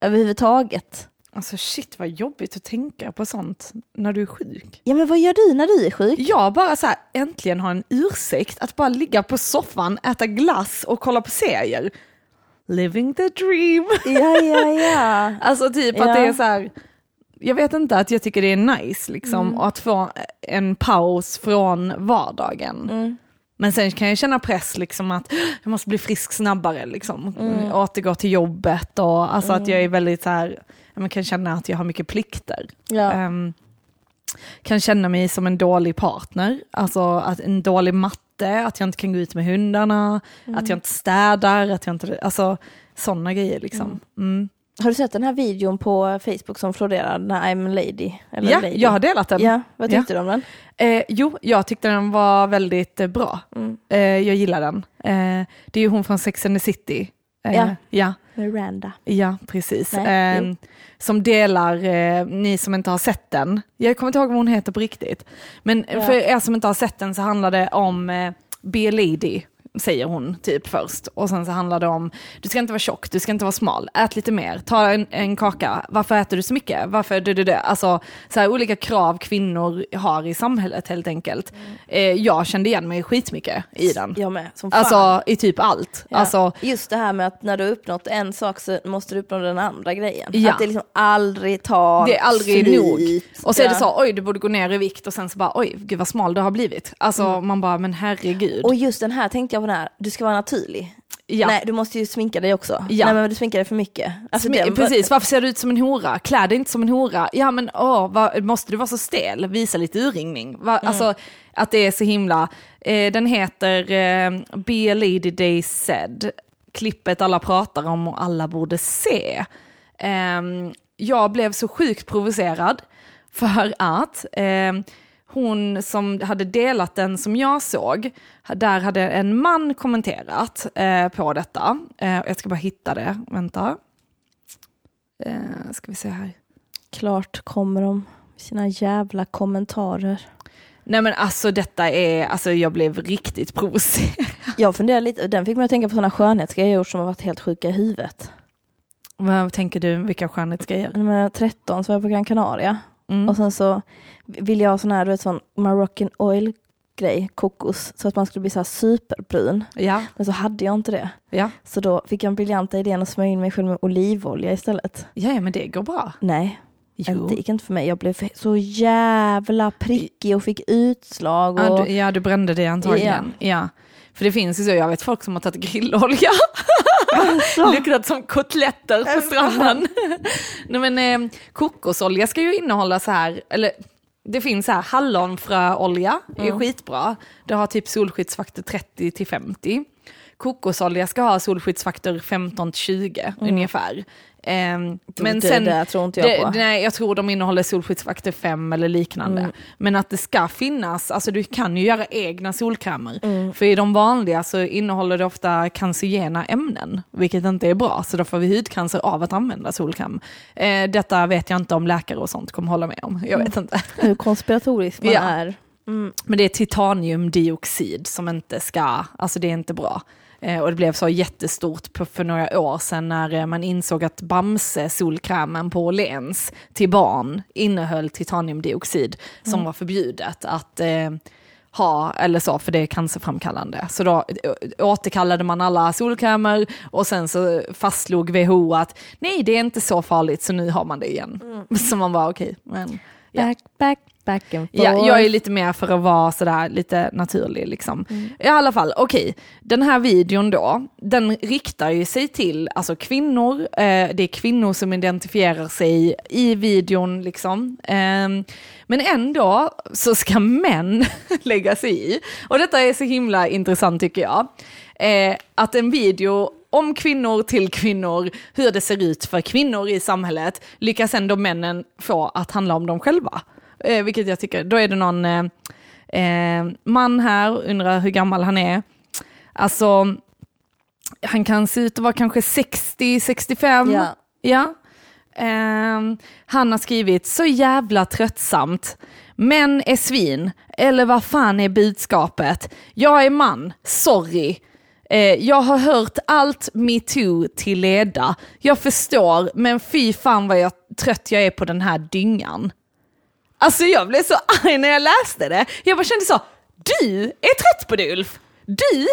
överhuvudtaget? Alltså shit vad jobbigt att tänka på sånt när du är sjuk. Ja men vad gör du när du är sjuk? Jag bara så här, äntligen har en ursäkt att bara ligga på soffan, äta glass och kolla på serier. Living the dream. Ja ja ja. Alltså typ Ja. att det är så här, jag vet inte, att jag tycker det är nice liksom, och att få en paus från vardagen. Mm. Men sen kan jag känna press liksom att jag måste bli frisk snabbare liksom. Mm. Återgå till jobbet och alltså att jag är väldigt så här, man kan känna att jag har mycket plikter. ja. Ehm, kan känna mig som en dålig partner, alltså att en dålig matte, att jag inte kan gå ut med hundarna, att jag inte städar, att jag inte, alltså sådana grejer liksom. Mm. Har du sett den här videon på Facebook som florerar, när I'm a lady? Eller Ja, lady? jag har delat den. Ja, vad tyckte du om den? Eh, jo, jag tyckte den var väldigt eh, bra. Mm. Eh, jag gillar den. Eh, det är ju hon från Sex and the City. Eh, Ja. ja. Miranda. Ja, precis. Nej, Eh, som delar, eh, ni som inte har sett den, jag kommer inte ihåg vad hon heter på riktigt, men Ja. för er som inte har sett den så handlar det om eh, lady, säger hon typ först. Och sen så handlar det om, du ska inte vara tjock, du ska inte vara smal, ät lite mer, ta en, en kaka, varför äter du så mycket? Varför du, du, du? Alltså så här, olika krav kvinnor har i samhället helt enkelt. Eh, jag kände igen mig skitmycket i den. Jag med, som fan. Alltså i typ allt. Ja. Alltså, Just det här med att när du uppnått en sak så måste du uppnå den andra grejen. Ja. Att det liksom aldrig tar Det är aldrig slut. nog. Och så är det så, oj du borde gå ner i vikt och sen så bara, oj gud vad smal du har blivit. Alltså Mm. man bara, men herregud. Och just den här tänkte jag på den här, du ska vara naturlig. ja. Nej, du måste ju sminka dig också. Ja. Nej men du sminkar dig för mycket. Alltså, Smi- Precis, varför ser du ut som en hora? Klä dig inte som en hora. Ja men åh, vad, måste du vara så stel? Visa lite urringning. Mm. Va, Alltså att det är så himla, eh, den heter eh, Be a lady they said, klippet alla pratar om och alla borde se. Ehm, jag blev så sjukt provocerad för att ehm, hon som hade delat den som jag såg, där hade en man kommenterat eh, på detta. Eh, jag ska bara hitta det, vänta. Eh, ska vi se här. Klart kommer de sina jävla kommentarer. Nej men alltså detta är, alltså jag blev riktigt provocerad. Jag funderar lite, den fick mig att tänka på sådana skönhetsgrejer jag gjort som har varit helt sjuka i huvudet. Vad tänker du, vilka skönhetsgrejer? När jag var 13 så var jag på Gran Canaria Mm. och sen så ville jag ha sån här, du vet sån Moroccan oil grej, kokos, så att man skulle bli så här superbrun. Ja, Men så hade jag inte det. ja. Så då fick jag en briljanta idén att smörja in mig själv med olivolja istället. ja, ja men det går bra. Nej, Jo. det gick inte för mig. Jag blev så jävla prickig och fick utslag. Och... Ja du, ja, du brände det antagligen. Ja. För det finns ju så, jag vet folk som har tagit grillolja, Alltså. luktat som kotletter på stranden. Nej men eh, kokosolja ska ju innehålla så här, eller det finns så här hallonfröolja, är skitbra. Det har typ solskyddsfaktor 30 till 50. Kokosolja ska ha solskyddsfaktor 15 till 20 ungefär. Ehm, men det sen, där tror inte jag det, på. Nej, jag tror de innehåller solskyddsfaktor 5 eller liknande. Mm. Men att det ska finnas, alltså du kan ju göra egna solkrämer. Mm. För i de vanliga så innehåller det ofta cancerogena ämnen, vilket inte är bra. Så då får vi hudcancer av att använda solkräm. Eh, detta vet jag inte om läkare och sånt kommer hålla med om. Jag vet inte. Hur konspiratorisk man Ja. är. Mm. Men det är titaniumdioxid som inte ska, alltså det är inte bra. Eh, och det blev så jättestort på, för några år sedan när eh, man insåg att Bamse, solkrämen på Åhléns till barn, innehöll titaniumdioxid som var förbjudet att eh, ha, eller så, för det är cancerframkallande. Så då återkallade man alla solkrämer och sen så fastslog WHO att nej, det är inte så farligt, så nu har man det igen. Så man var okej, men... Back, back, back and forth. Ja, jag är lite mer för att vara sådär lite naturlig liksom. I alla fall, okej, den här videon då, den riktar ju sig till alltså kvinnor, eh, det är kvinnor som identifierar sig i videon liksom. Ehm, men ändå så ska män lägga sig i. Och detta är så himla intressant tycker jag. Eh, att en video om kvinnor till kvinnor, hur det ser ut för kvinnor i samhället, lyckas ändå männen få att handla om dem själva. Eh, vilket jag tycker, då är det någon eh, eh, man här, undrar hur gammal han är. Alltså, han kan se ut att vara kanske 60-65. Ja. ja. Ehm, han har skrivit så jävla tröttsamt. Män är svin, eller vad fan är budskapet? Jag är man, sorry. Eh, jag har hört allt metoo till leda. Jag förstår, men fy fan vad jag trött jag är på den här dyngan. Alltså jag blev så arg när jag läste det. Jag bara kände så, du är trött på det Ulf. Du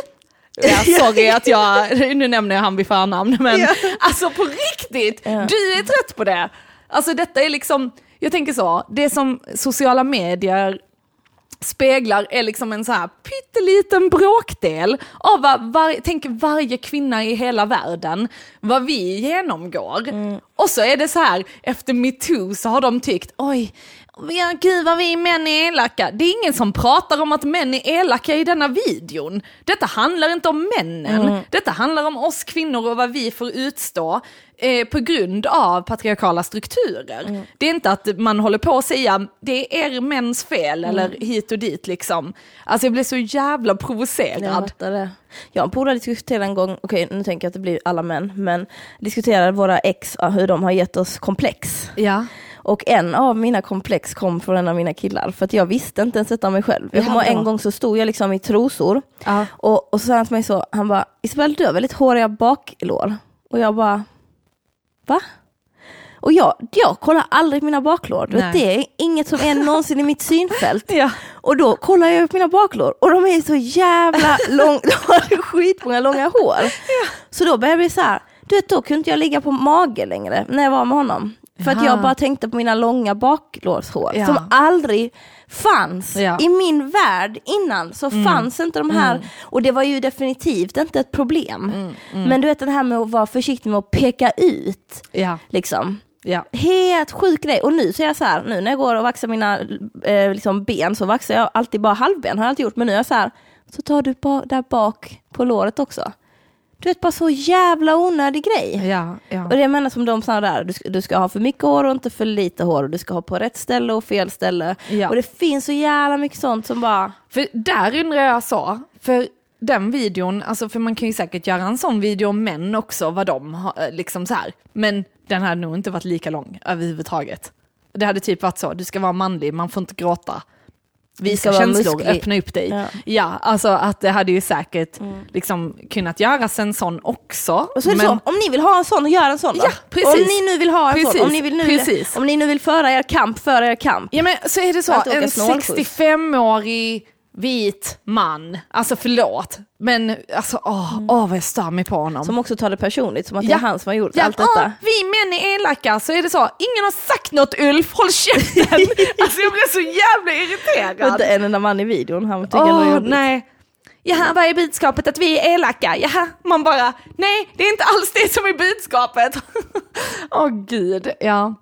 Ja, sorry att jag, nu nämner jag han vid förnamn, men Ja. alltså på riktigt, Ja. du är trött på det. Alltså detta är liksom, jag tänker så, det som sociala medier speglar är liksom en så här pytteliten bråkdel av vad var, tänk varje kvinna i hela världen, vad vi genomgår. Och så är det så här, efter metoo så har de tyckt, oj, gud vad vi män är elaka. Det är ingen som pratar om att män är elaka i denna videon. Detta handlar inte om männen, Mm. detta handlar om oss kvinnor och vad vi får utstå eh, på grund av patriarkala strukturer. Mm. Det är inte att man håller på att säga det är er mäns fel Mm. eller hit och dit liksom. Alltså jag blir så jävla Jag provocerad. fattar det. Jag och en polare diskuterade en gång, okej nu tänker jag att det blir alla män, men diskuterade våra ex, hur de har gett oss komplex. Ja. Och en av mina komplex kom från en av mina killar, för att jag visste inte ens detta om mig själv. Jag kommer en gång så stod jag liksom i trosor, Ja. och, och så sa han till mig så, han bara, Isabel du har väldigt håriga baklår. Och jag bara, va? Och jag, jag kollar aldrig mina baklår, vet, det är inget som är någonsin i mitt synfält. Ja. Och då kollar jag på mina baklår och de är så jävla långa, de har skitmånga långa hår. Så då började jag bli så här, du vet då kunde inte jag ligga på mage längre när jag var med honom. För att jag bara tänkte på mina långa baklårshår Ja. som aldrig fanns. Ja. I min värld innan så fanns inte de här, Mm. och det var ju definitivt inte ett problem. Men du vet det här med att vara försiktig med att peka ut, Ja. liksom. Ja. Helt sjuk grej. Och nu så är jag så här, nu när jag går och vaxar mina eh, liksom ben så vaxar jag alltid bara halvben, har jag alltid gjort. Men nu är jag så här, så tar du ba- där bak på låret också. Du vet, bara så jävla onödig grej. Ja. Ja. Och det menar som de sa där, du ska, du ska ha för mycket hår och inte för lite hår. Och du ska ha på rätt ställe och fel ställe. Ja. Och det finns så jävla mycket sånt som bara, För där undrar jag så, för den videon, alltså för man kan ju säkert göra en sån video om män också, vad de har, eh, liksom så här. Men den hade nog inte varit lika lång överhuvudtaget. Det hade typ varit så, du ska vara manlig, man får inte gråta. Visa ska känslor, musklig. öppna upp dig. Ja. Ja. alltså att det hade ju säkert liksom kunnat göras en sån också. och så är det så, om ni vill ha en sån, gör en sån då. Ja, precis. Om ni nu vill ha en Precis, sån, om ni, vill nu, precis. om ni nu vill föra er kamp, för er kamp. Ja men så är det så, en snålskjuts. 65-årig vit man, alltså förlåt, men alltså åh, åh vad jag stör mig på honom. Som också tar det personligt, som att det Ja. är han som har gjort Ja, allt detta. åh, vi män är elaka, så är det så, ingen har sagt något Ulf, håll käften! alltså jag blir så jävla irriterad. Inte en enda man i videon, han tycker Åh, det jobbigt. nej. Jaha, vad är budskapet? Att vi är elaka? Jaha, man bara, nej, det är inte alls det som är budskapet. Åh gud, ja.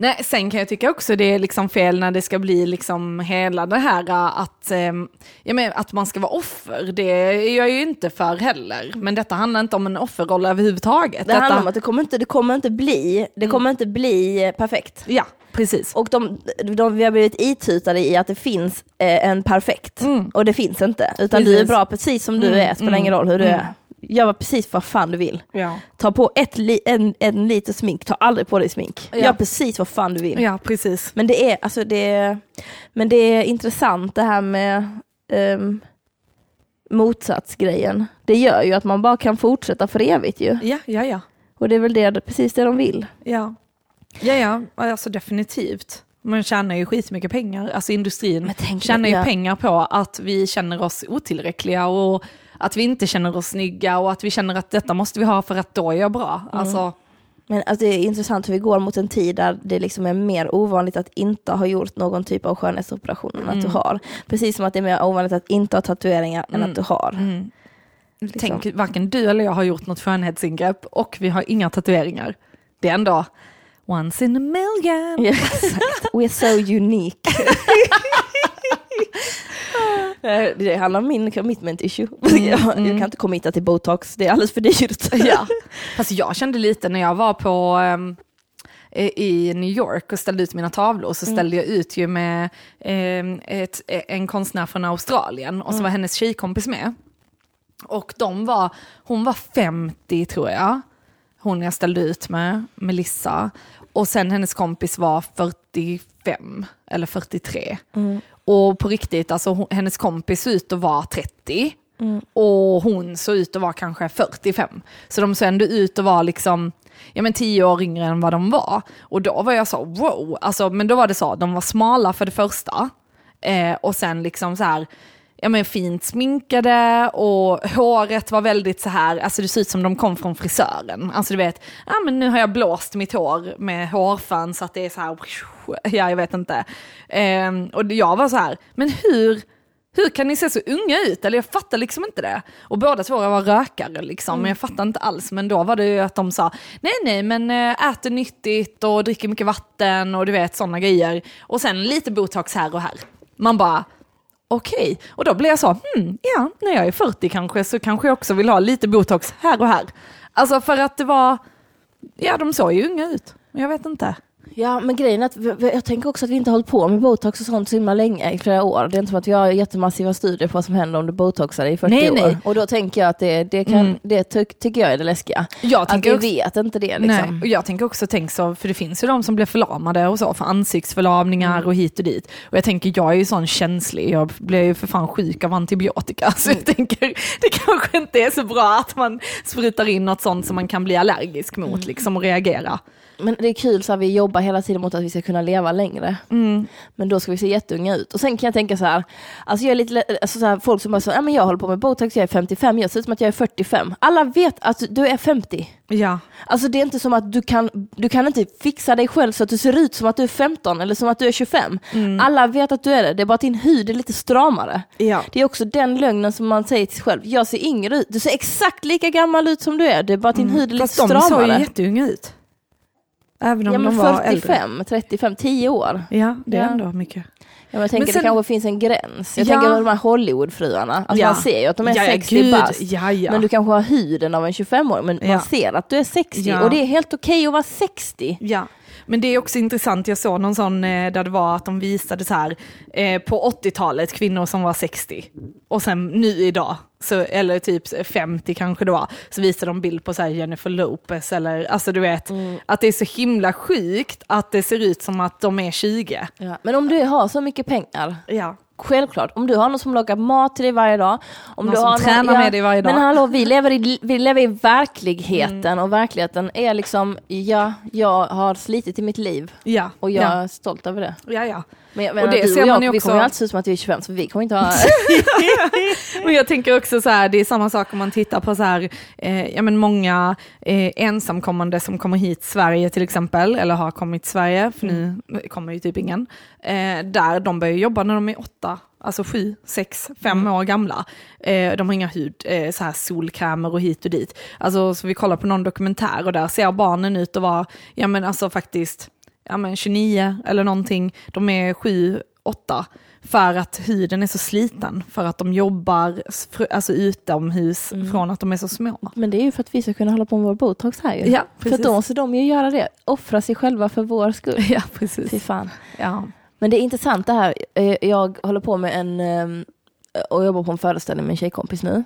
Nej, sen kan jag tycka också det är liksom fel när det ska bli liksom hela det här äh, att, ehm, ja, men att man ska vara offer. Det är jag ju inte för heller. Men detta handlar inte om en offerroll överhuvudtaget. Det detta, handlar om att det kommer inte, det kommer inte bli, det kommer inte bli eh, perfekt. Ja, precis. Och de, de, vi har blivit itutade i att det finns eh, en perfekt, och det finns inte. Utan du är Precis. bra precis som du är, spelar ingen roll hur du är. Gör precis vad fan du vill. Ja. Ta på ett li, en, en liter smink, ta aldrig på dig smink. Ja. Gör precis vad fan du vill. ja, precis. Men det är, alltså det är, men det är intressant det här med um, motsatsgrejen. Det gör ju att man bara kan fortsätta för evigt ju. Ja, ja, ja. Och det är väl det, precis det de vill. Ja, ja, ja alltså definitivt. Man tjänar ju skitmycket pengar, alltså industrin tjänar ju ja. pengar på att vi känner oss otillräckliga och att vi inte känner oss snygga och att vi känner att detta måste vi ha för att då är jag bra. Mm. Alltså, Men alltså, det är intressant hur vi går mot en tid där det liksom är mer ovanligt att inte ha gjort någon typ av skönhetsoperation än att du har. Precis som att det är mer ovanligt att inte ha tatueringar än att du har. Liksom. tänk, varken du eller jag har gjort något skönhetsingrepp och vi har inga tatueringar. Det är ändå once in a million. Exakt. We're so unique. Eh, det handlar om min commitment issue. jag, jag kan inte committa till botox, det är alldeles för dyrt. Ja. Fast jag kände lite när jag var på ehm, i New York och ställde ut mina tavlor så ställde jag ut ju med ehm, ett, en konstnär från Australien och så var hennes tjejkompis med. Och de var, hon var 50 tror jag, hon jag ställde ut med, Melissa. Och sen hennes kompis var 45 eller 43. Och på riktigt, alltså hennes kompis såg ut att vara 30 och hon såg ut att vara kanske 45. Så de såg ändå ut att vara liksom, ja men 10 år yngre än vad de var. Och då var jag så, wow, alltså, men då var det så, de var smala för det första. Eh, och sen liksom så här, ja men fint sminkade och håret var väldigt så här, alltså det ser ut som de kom från frisören. Alltså du vet, ja men nu har jag blåst mitt hår med hårfön så att det är så här, ja jag vet inte. Eh, och jag var så här, men hur, hur kan ni se så unga ut? Eller jag fattar liksom inte det. Och båda två var rökare liksom, Mm. men jag fattar inte alls. Men då var det ju att de sa, nej nej men äh, äter nyttigt och dricker mycket vatten och du vet sådana grejer. Och sen lite botox här och här. Man bara, okej. Och då blev jag så, hmm, ja, när jag är 40 kanske så kanske jag också vill ha lite botox här och här. Alltså för att det var, ja de såg ju unga ut. Jag vet inte. Ja, men grejen är att vi- jag tänker också att vi inte har hållit på med botox och sånt så himla länge, i flera år. Det är inte som att vi har jättemassiva studier på vad som händer om du botoxar i 40 Nej, år. nej. Och då tänker jag att det, det, kan, Mm. det ty, tycker jag är det läskiga. Jag Att tänker vi också- vet inte det liksom. Nej, och jag tänker också tänk så, för det finns ju de som blir förlamade och så, för ansiktsförlamningar Mm. och hit och dit. Och jag tänker, jag är ju sån känslig, jag blir ju för fan sjuk av antibiotika. Så Mm. jag tänker, det kanske inte är så bra att man sprutar in något sånt som man kan bli allergisk mot Mm. liksom och reagera. Men det är kul så att vi jobbar hela tiden mot att vi ska kunna leva längre. Mm. Men då ska vi se jätteunga ut. Och sen kan jag tänka så här, alltså jag är lite, alltså så här, folk som bara ja men jag håller på med botox, jag är 55, jag ser ut som att jag är 45. Alla vet att du är 50. Ja, Alltså det är inte som att du kan, du kan inte fixa dig själv så att du ser ut som att du är 15 eller som att du är 25. Alla vet att du är det, det är bara att din hud är lite stramare. ja. Det är också den lögnen som man säger till sig själv, jag ser yngre ut, du ser exakt lika gammal ut som du är, det är bara att din hud är lite Fast de såg ju stramare. jätteunga ut. Även om Ja men de var äldre. 45, 35, 10 år. Ja, det är Ja. ändå mycket. Ja, men jag tänker Men sen- det kanske finns en gräns. Jag Ja. tänker på de här Hollywoodfruarna, alltså Ja. man ser ju att de är ja, ja, 60 gud, bast. Ja. Men du kanske har huden av en 25-åring, men man ser att du är 60 Ja. och det är helt okej att vara 60. Ja, men det är också intressant, jag såg någon sån eh, där det var att de visade så här eh, på 80-talet kvinnor som var 60 och sen nu idag, så, eller typ 50 kanske det var, så visade de bild på så Jennifer Lopez eller alltså du vet att det är så himla sjukt att det ser ut som att de är 20. Ja. Men om du har så mycket pengar, Ja. Självklart, om du har någon som lagar mat till dig varje dag. Om Någon du som har tränar med dig varje dag. Men hallå, vi lever i, vi lever i verkligheten och verkligheten är liksom, ja, jag har slitit i mitt liv Ja, och jag ja. är stolt över det. ja, ja. Men jag Och det du ser och jag, man ju vi också- kommer ju alltid se ut som att vi är 25 så vi kommer inte ha... Men jag tänker också så här, det är samma sak om man tittar på så här, eh, ja men många eh, ensamkommande som kommer hit till Sverige till exempel, eller har kommit till Sverige, för nu kommer ju typ ingen, eh, där de börjar jobba när de är åtta, alltså sju, sex, fem år gamla. Eh, de har inga hud, eh, så här solkrämer och hit och dit. Alltså så vi kollar på någon dokumentär och där ser barnen ut att vara, ja men alltså faktiskt, ja men 29 eller någonting, de är sju, åtta. För att huden är så sliten, för att de jobbar alltså utomhus från att de är så små. Men det är ju för att vi ska kunna hålla på med vår botox här ju. Ja, för precis. att då måste de ju göra det, offra sig själva för vår skull. Ja, Fy precis. fan. Ja. Men det är intressant det här, Eh, jag håller på med en, eh, och jobbar på en föreställning med en tjejkompis nu.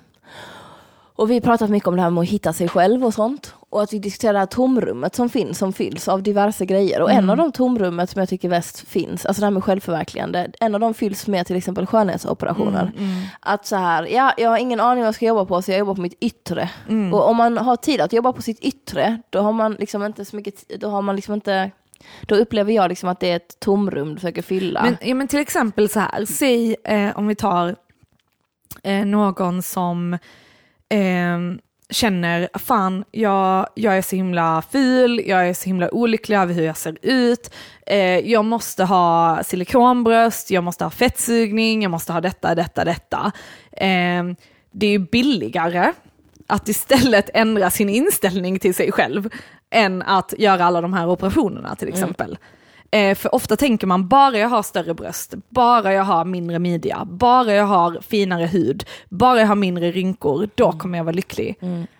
Och vi pratat mycket om det här med att hitta sig själv och sånt. Och att vi diskuterar det här tomrummet som finns, som fylls av diverse grejer. Och en av de tomrummet som jag tycker väst finns, alltså det här med självförverkligande, en av dem fylls med till exempel skönhetsoperationer. Att så här, ja, jag har ingen aning vad jag ska jobba på så jag jobbar på mitt yttre. Och om man har tid att jobba på sitt yttre, då har man liksom inte så mycket, då har man liksom inte då upplever jag liksom att det är ett tomrum du försöker fylla. Men, ja, men till exempel så här, säg eh, om vi tar eh, någon som eh, känner, fan jag, jag är så himla ful, jag är så himla olycklig över hur jag ser ut, eh, jag måste ha silikonbröst, jag måste ha fettsugning, jag måste ha detta, detta, detta. Eh, det är ju billigare att istället ändra sin inställning till sig själv än att göra alla de här operationerna till exempel. Eh, för ofta tänker man, bara jag har större bröst, bara jag har mindre midja, bara jag har finare hud, bara jag har mindre rynkor, då kommer jag vara lycklig.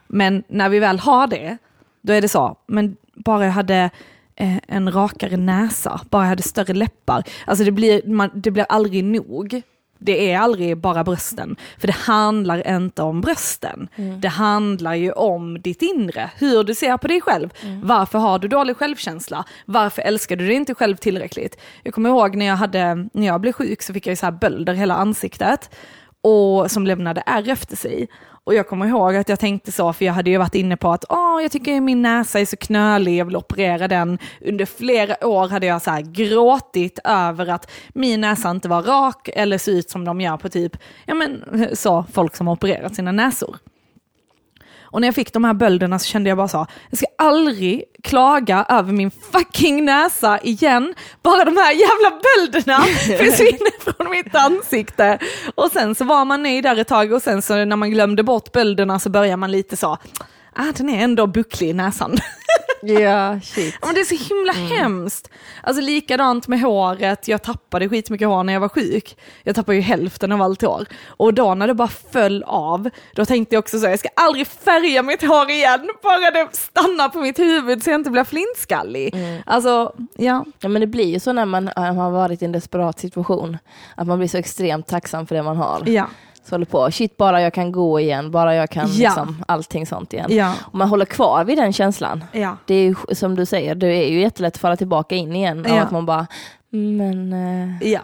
Men när vi väl har det, då är det så, men bara jag hade eh, en rakare näsa, bara jag hade större läppar. Alltså det blir, man, det blir aldrig nog. Det är aldrig bara brösten, för det handlar inte om brösten. Det handlar ju om ditt inre, hur du ser på dig själv. Varför har du dålig självkänsla? Varför älskar du dig inte själv tillräckligt? Jag kommer ihåg när jag, hade, när jag blev sjuk så fick jag så här bölder hela ansiktet och som lämnade ärr efter sig. Och jag kommer ihåg att jag tänkte så, för jag hade ju varit inne på att Åh, jag tycker min näsa är så knölig, jag vill operera den. Under flera år hade jag så här gråtit över att min näsa inte var rak eller såg ut som de gör på typ, ja men så, folk som har opererat sina näsor. Och när jag fick de här bölderna så kände jag bara så, jag ska aldrig klaga över min fucking näsa igen. Bara de här jävla bölderna försvinner från mitt ansikte. Och sen så var man nöjd där ett tag och sen så när man glömde bort bölderna så börjar man lite så, ah, den är ändå bucklig i näsan. Ja, shit. Men det är så himla mm. hemskt. Alltså likadant med håret, jag tappade skitmycket hår när jag var sjuk. Jag tappade ju hälften av allt hår. Och då när det bara föll av, då tänkte jag också så, jag ska aldrig färga mitt hår igen, bara det stannar på mitt huvud så jag inte blir flintskallig. Mm. Alltså, ja. Ja men det blir ju så när man, när man har varit i en desperat situation, att man blir så extremt tacksam för det man har. Ja så håller på, shit bara jag kan gå igen, bara jag kan ja. liksom, allting sånt igen. Ja. Och man håller kvar vid den känslan. Ja. Det är ju som du säger, det är ju jättelätt att falla tillbaka in igen. Ja. att man bara, men... Eh. Ja.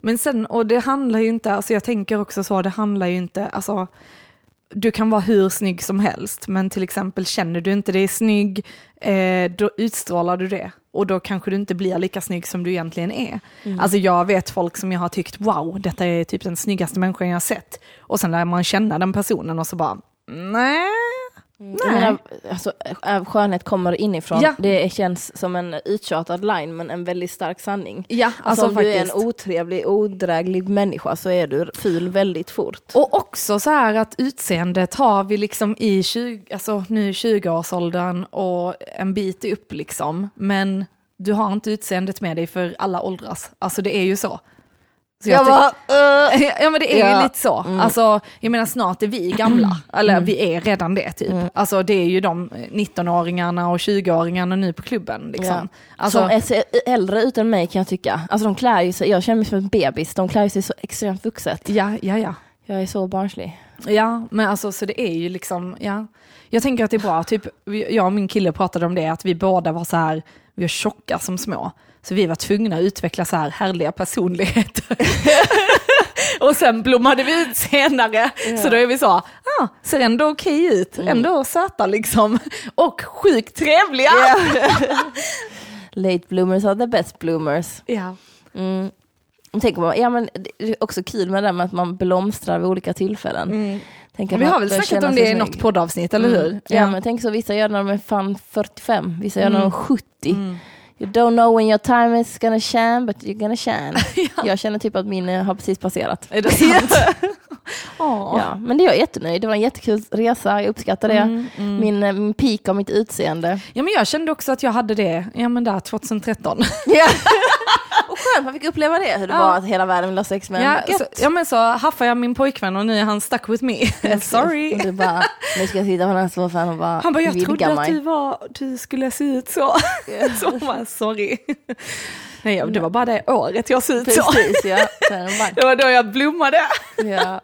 Men sen, och det handlar ju inte, alltså jag tänker också så, det handlar ju inte, alltså du kan vara hur snygg som helst, men till exempel känner du inte dig snygg, eh, då utstrålar du det. Och då kanske du inte blir lika snygg som du egentligen är. Mm. Alltså jag vet folk som jag har tyckt, wow, detta är typ den snyggaste människan jag har sett. Och sen lär man känna den personen och så bara, nej, Mm. Nej. Menar, alltså, skönhet kommer inifrån. Ja. Det känns som en uttjatad line men en väldigt stark sanning. Ja, alltså, alltså om faktiskt. du är en otrevlig, odräglig människa så är du ful väldigt fort. Och också så här att utseendet har vi liksom i 20, alltså nu 20-årsåldern och en bit upp liksom. Men du har inte utseendet med dig för alla åldras. Alltså det är ju så. Så jag, jag bara, uh, ja men det är ja. ju lite så. Mm. Alltså, jag menar snart är vi gamla, eller mm. vi är redan det typ. Mm. Alltså det är ju de 19-åringarna och 20-åringarna nu på klubben. Liksom. Ja. Alltså, som är äldre utan mig kan jag tycka. Alltså de klär ju sig, jag känner mig som en bebis, de klär sig så extremt vuxet. Ja, ja, ja. Jag är så barnslig. Ja, men alltså så det är ju liksom, ja. Jag tänker att det är bra, typ jag och min kille pratade om det, att vi båda var så här, vi var tjocka som små. Så vi var tvungna att utveckla så här härliga personligheter. och sen blommade vi ut senare. Ja. Så då är vi så, ah, ser ändå okej okay ut, mm. ändå söta liksom. Och sjukt trevliga. Yeah. Late bloomers are the best bloomers. Ja. Mm. Tänk ja, men det är också kul med det med att man blomstrar vid olika tillfällen. Mm. vi har väl snackat om det i något poddavsnitt, eller mm. hur? Ja, ja, men tänk så, vissa gör det när de är fan 45, vissa gör det när de är 70. Mm. You don't know when your time is gonna shine, but you're gonna shine. ja. Jag känner typ att min har precis passerat. Är det sant? ja, men det är jag jättenöjd. Det var en jättekul resa, jag uppskattar det. Mm, mm. Min, eh, min peak av mitt utseende. Ja, men jag kände också att jag hade det, ja men där 2013. Skönt, man fick uppleva det, hur det ja. var att hela världen vill ha sex med en. Ja, så, ja men så haffade jag min pojkvän och nu är han stuck with me. Sorry. Och du bara, nu ska jag sitta på den här soffan och bara Han bara, jag trodde mig. att du, var, du skulle se ut så. så bara, sorry. Nej, det var bara det året jag såg ut så. Precis, ja. det var då jag blommade. Ja.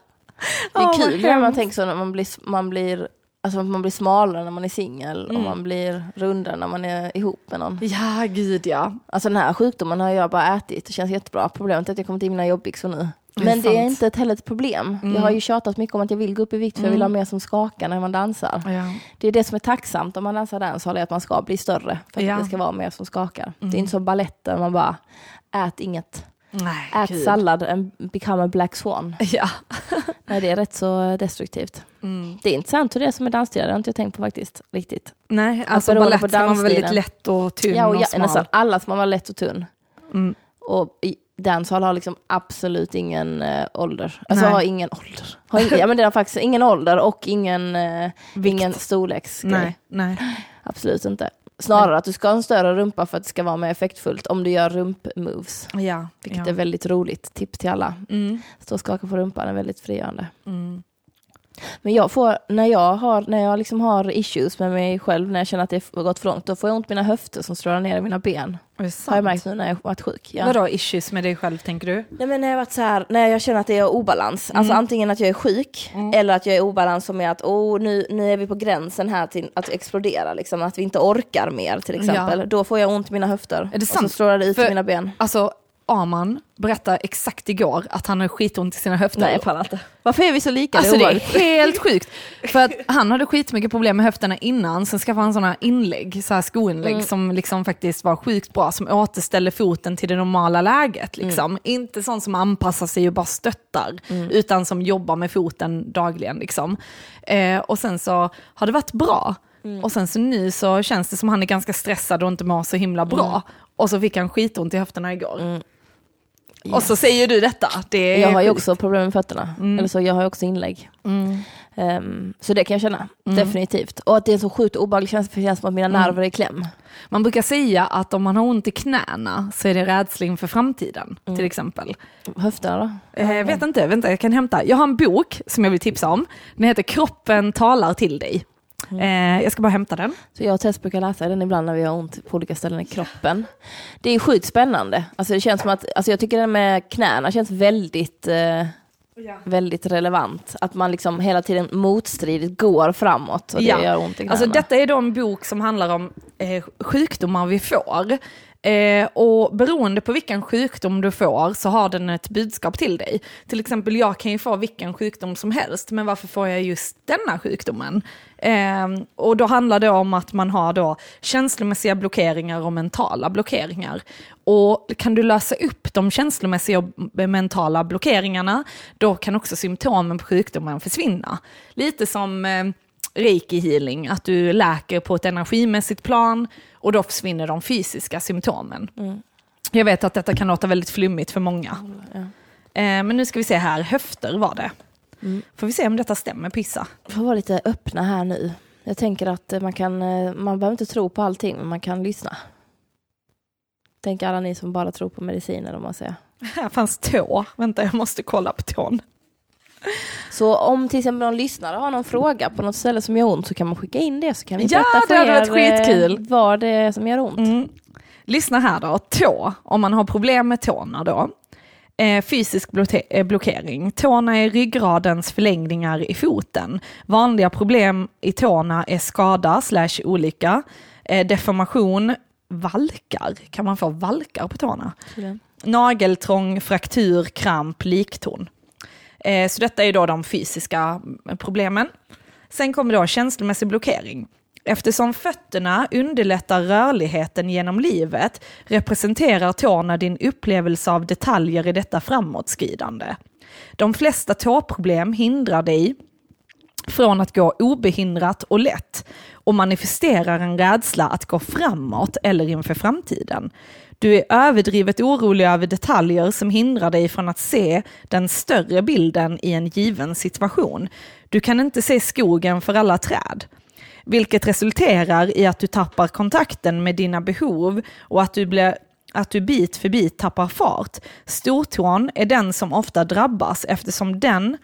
Det är oh, kul när man tänker så när man blir, man blir Alltså man blir smalare när man är singel mm. och man blir rundare när man är ihop med någon. Ja, gud ja. Alltså den här sjukdomen har jag bara ätit, det känns jättebra. Problemet är att jag kommer till mina jobbbyxor nu. Men det är, det är inte ett, heller ett problem. Mm. Jag har ju tjatat mycket om att jag vill gå upp i vikt för jag vill ha mm. mer som skakar när man dansar. Ja. Det är det som är tacksamt om man dansar dancehall, är att man ska bli större för att ja. det ska vara mer som skakar. Det är inte som baletten, man bara ät inget. Nej, Ät Gud. sallad and become a black swan. Ja. Nej, det är rätt så destruktivt. Mm. Det är intressant hur det är som är dansstil, det har inte jag tänkt på faktiskt riktigt. Nej, alltså balett ska man väldigt lätt och tunn ja, och, och smal. Nästan alla ska man vara lätt och tunn. Mm. Och dancehall har liksom absolut ingen äh, ålder. Alltså Nej. har ingen ålder. Har ingen, ja men det har faktiskt ingen ålder och ingen, äh, ingen storleksgrej. Nej. Nej. Absolut inte. Snarare att du ska ha en större rumpa för att det ska vara mer effektfullt om du gör rumpmoves. Ja, vilket ja. är väldigt roligt. Tips till alla. Mm. Stå och skaka på rumpan är väldigt frigörande. Mm. Men jag får, när jag, har, när jag liksom har issues med mig själv, när jag känner att det har gått för långt, då får jag ont i mina höfter som strålar ner i mina ben. Har jag märkt nu när jag varit sjuk. Ja. Vadå issues med dig själv tänker du? Nej men när jag varit så här, när jag känner att det är obalans, mm. alltså antingen att jag är sjuk mm. eller att jag är obalans som är att oh, nu, nu är vi på gränsen här till att explodera, liksom, att vi inte orkar mer till exempel. Ja. Då får jag ont i mina höfter. Är det sant? Och så strålar det ut för, i mina ben. Alltså Aman berättade exakt igår att han har skitont i sina höfter. Nej jag pallar inte. Varför är vi så lika? Alltså det är helt sjukt. För att han hade skitmycket problem med höfterna innan, sen skaffade han sådana inlägg, så här skoinlägg Mm. som liksom faktiskt var sjukt bra, som återställer foten till det normala läget. Liksom. Mm. Inte sånt som anpassar sig och bara stöttar, utan som jobbar med foten dagligen. Liksom. Eh, och sen så har det varit bra. Mm. Och sen så nu så känns det som han är ganska stressad och inte mår så himla bra. Mm. Och så fick han skitont i höfterna igår. Och så säger du detta. Det är Jag har ju också problem med fötterna. Eller så, jag har ju också inlägg. Ehm, så det kan jag känna, definitivt. Och att det är en så sjukt obehaglig känsla för det känns som att mina nerver är i kläm. Man brukar säga att om man har ont i knäna så är det rädsla inför framtiden, till exempel. Höfterna då? Eh, Jag vet inte, vänta jag kan hämta. Jag har en bok som jag vill tipsa om. Den heter Kroppen talar till dig. Eh, jag ska bara hämta den. Så jag och Tess brukar läsa den ibland när vi har ont på olika ställen i kroppen. Det är sjukt spännande. Alltså det känns som att, alltså jag tycker den med knäna känns väldigt, eh, väldigt relevant. Att man liksom hela tiden motstridigt går framåt och det Ja. gör ont i knäna. Alltså detta är då en bok som handlar om eh, sjukdomar vi får. Eh, och beroende på vilken sjukdom du får så har den ett budskap till dig. Till exempel jag kan ju få vilken sjukdom som helst, men varför får jag just denna sjukdomen? Eh, och då handlar det om att man har då känslomässiga blockeringar och mentala blockeringar. Och kan du lösa upp de känslomässiga och mentala blockeringarna, då kan också symptomen på sjukdomen försvinna. Lite som eh, reiki healing, att du läker på ett energimässigt plan och då försvinner de fysiska symptomen. Jag vet att detta kan låta väldigt flummigt för många. Eh, men nu ska vi se här, höfter var det. Får vi se om detta stämmer Pissa. Vi får vara lite öppna här nu. Jag tänker att eh, man kan, eh, man behöver inte tro på allting, men man kan lyssna. Tänk alla ni som bara tror på mediciner om man säger. Här fanns tå, vänta jag måste kolla på tån. Så om till exempel någon lyssnare har någon fråga på något ställe som gör ont så kan man skicka in det så kan vi Ja, berätta för det varit skitkul. eh, vad det är som gör ont. Mm. Lyssna här då, tå, om man har problem med tårna då. Eh, fysisk eh, blockering. Tårna är ryggradens förlängningar i foten. Vanliga problem i tårna är skada slash olycka, eh, deformation, valkar. Kan man få valkar på tårna? Nageltrång, fraktur, kramp, liktorn. Eh, så detta är då de fysiska problemen. Sen kommer då känslomässig blockering. Eftersom fötterna underlättar rörligheten genom livet representerar tårna din upplevelse av detaljer i detta framåtskridande. De flesta tåproblem hindrar dig från att gå obehindrat och lätt och manifesterar en rädsla att gå framåt eller inför framtiden. Du är överdrivet orolig över detaljer som hindrar dig från att se den större bilden i en given situation. Du kan inte se skogen för alla träd vilket resulterar i att du tappar kontakten med dina behov och att du, blir, att du bit för bit tappar fart. Stortån är den som ofta drabbas eftersom den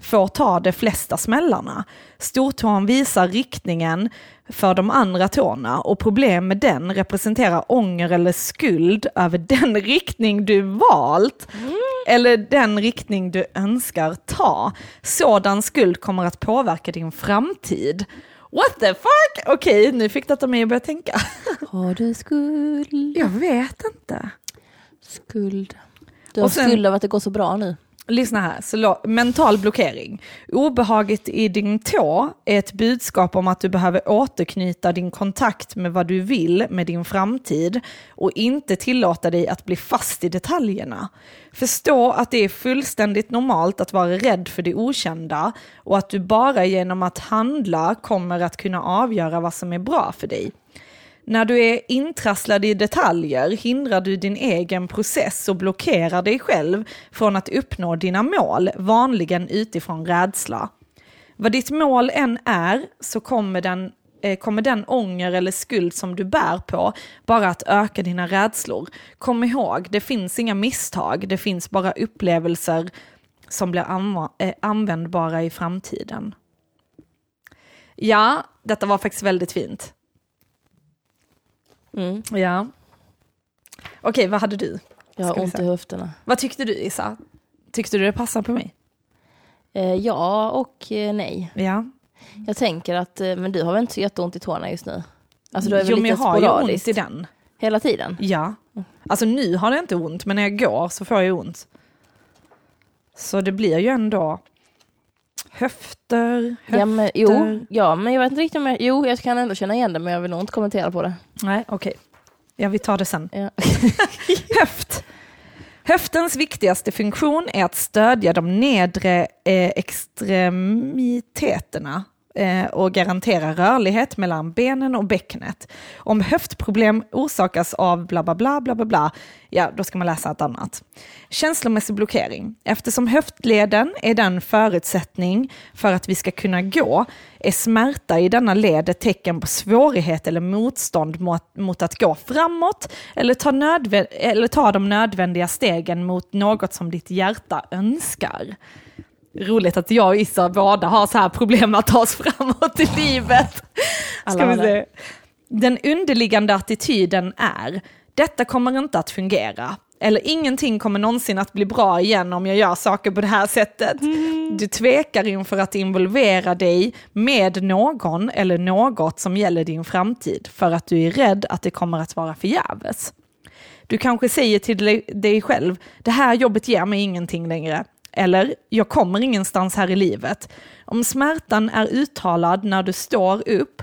får ta de flesta smällarna. Stortån visar riktningen för de andra tårna och problem med den representerar ånger eller skuld över den riktning du valt eller den riktning du önskar ta. Sådan skuld kommer att påverka din framtid. What the fuck? Okej, nu fick detta mig att börja tänka. Har du skuld? Jag vet inte. Skuld. Du har sen- skuld över att det går så bra nu. Lyssna här, så mental blockering. Obehaget i din tå är ett budskap om att du behöver återknyta din kontakt med vad du vill med din framtid och inte tillåta dig att bli fast i detaljerna. Förstå att det är fullständigt normalt att vara rädd för det okända och att du bara genom att handla kommer att kunna avgöra vad som är bra för dig. När du är intrasslad i detaljer hindrar du din egen process och blockerar dig själv från att uppnå dina mål, vanligen utifrån rädsla. Vad ditt mål än är så kommer den, eh, kommer den ånger eller skuld som du bär på bara att öka dina rädslor. Kom ihåg, det finns inga misstag, det finns bara upplevelser som blir anv eh, användbara i framtiden. Ja, detta var faktiskt väldigt fint. Mm. Ja. Okej, vad hade du? Jag har ont i höfterna. Vad tyckte du Issa? Tyckte du det passade på mig? Eh, ja och eh, nej. Ja. Jag tänker att, eh, men du har väl inte så jätteont i tårna just nu? Alltså du väl Jo, men jag har ju ont i den. Hela tiden? Ja. Alltså nu har det inte ont, men när jag går så får jag ont. Så det blir ju ändå höfter, höfter. Ja men, jo, ja, men jag vet inte riktigt om jag... Jo, jag kan ändå känna igen det, men jag vill nog inte kommentera på det. Nej, okej. Ja, vi tar det sen. Ja. Höft. Höftens viktigaste funktion är att stödja de nedre eh, extremiteterna Eh, och garantera rörlighet mellan benen och bäcknet. Om höftproblem orsakas av bla bla bla bla bla bla, ja då ska man läsa ett annat. Känslomässig blockering. Eftersom höftleden är den förutsättning för att vi ska kunna gå, är smärta i denna led ett tecken på svårighet eller motstånd mot, mot att gå framåt eller ta, eller ta de nödvändiga stegen mot något som ditt hjärta önskar. Roligt att jag och Issa båda har så här problem med att ta oss framåt i livet. Ska vi se. Den underliggande attityden är, detta kommer inte att fungera. Eller ingenting kommer någonsin att bli bra igen om jag gör saker på det här sättet. Du tvekar inför att involvera dig med någon eller något som gäller din framtid för att du är rädd att det kommer att vara förgäves. Du kanske säger till dig själv, det här jobbet ger mig ingenting längre. Eller, jag kommer ingenstans här i livet. Om smärtan är uttalad när du står upp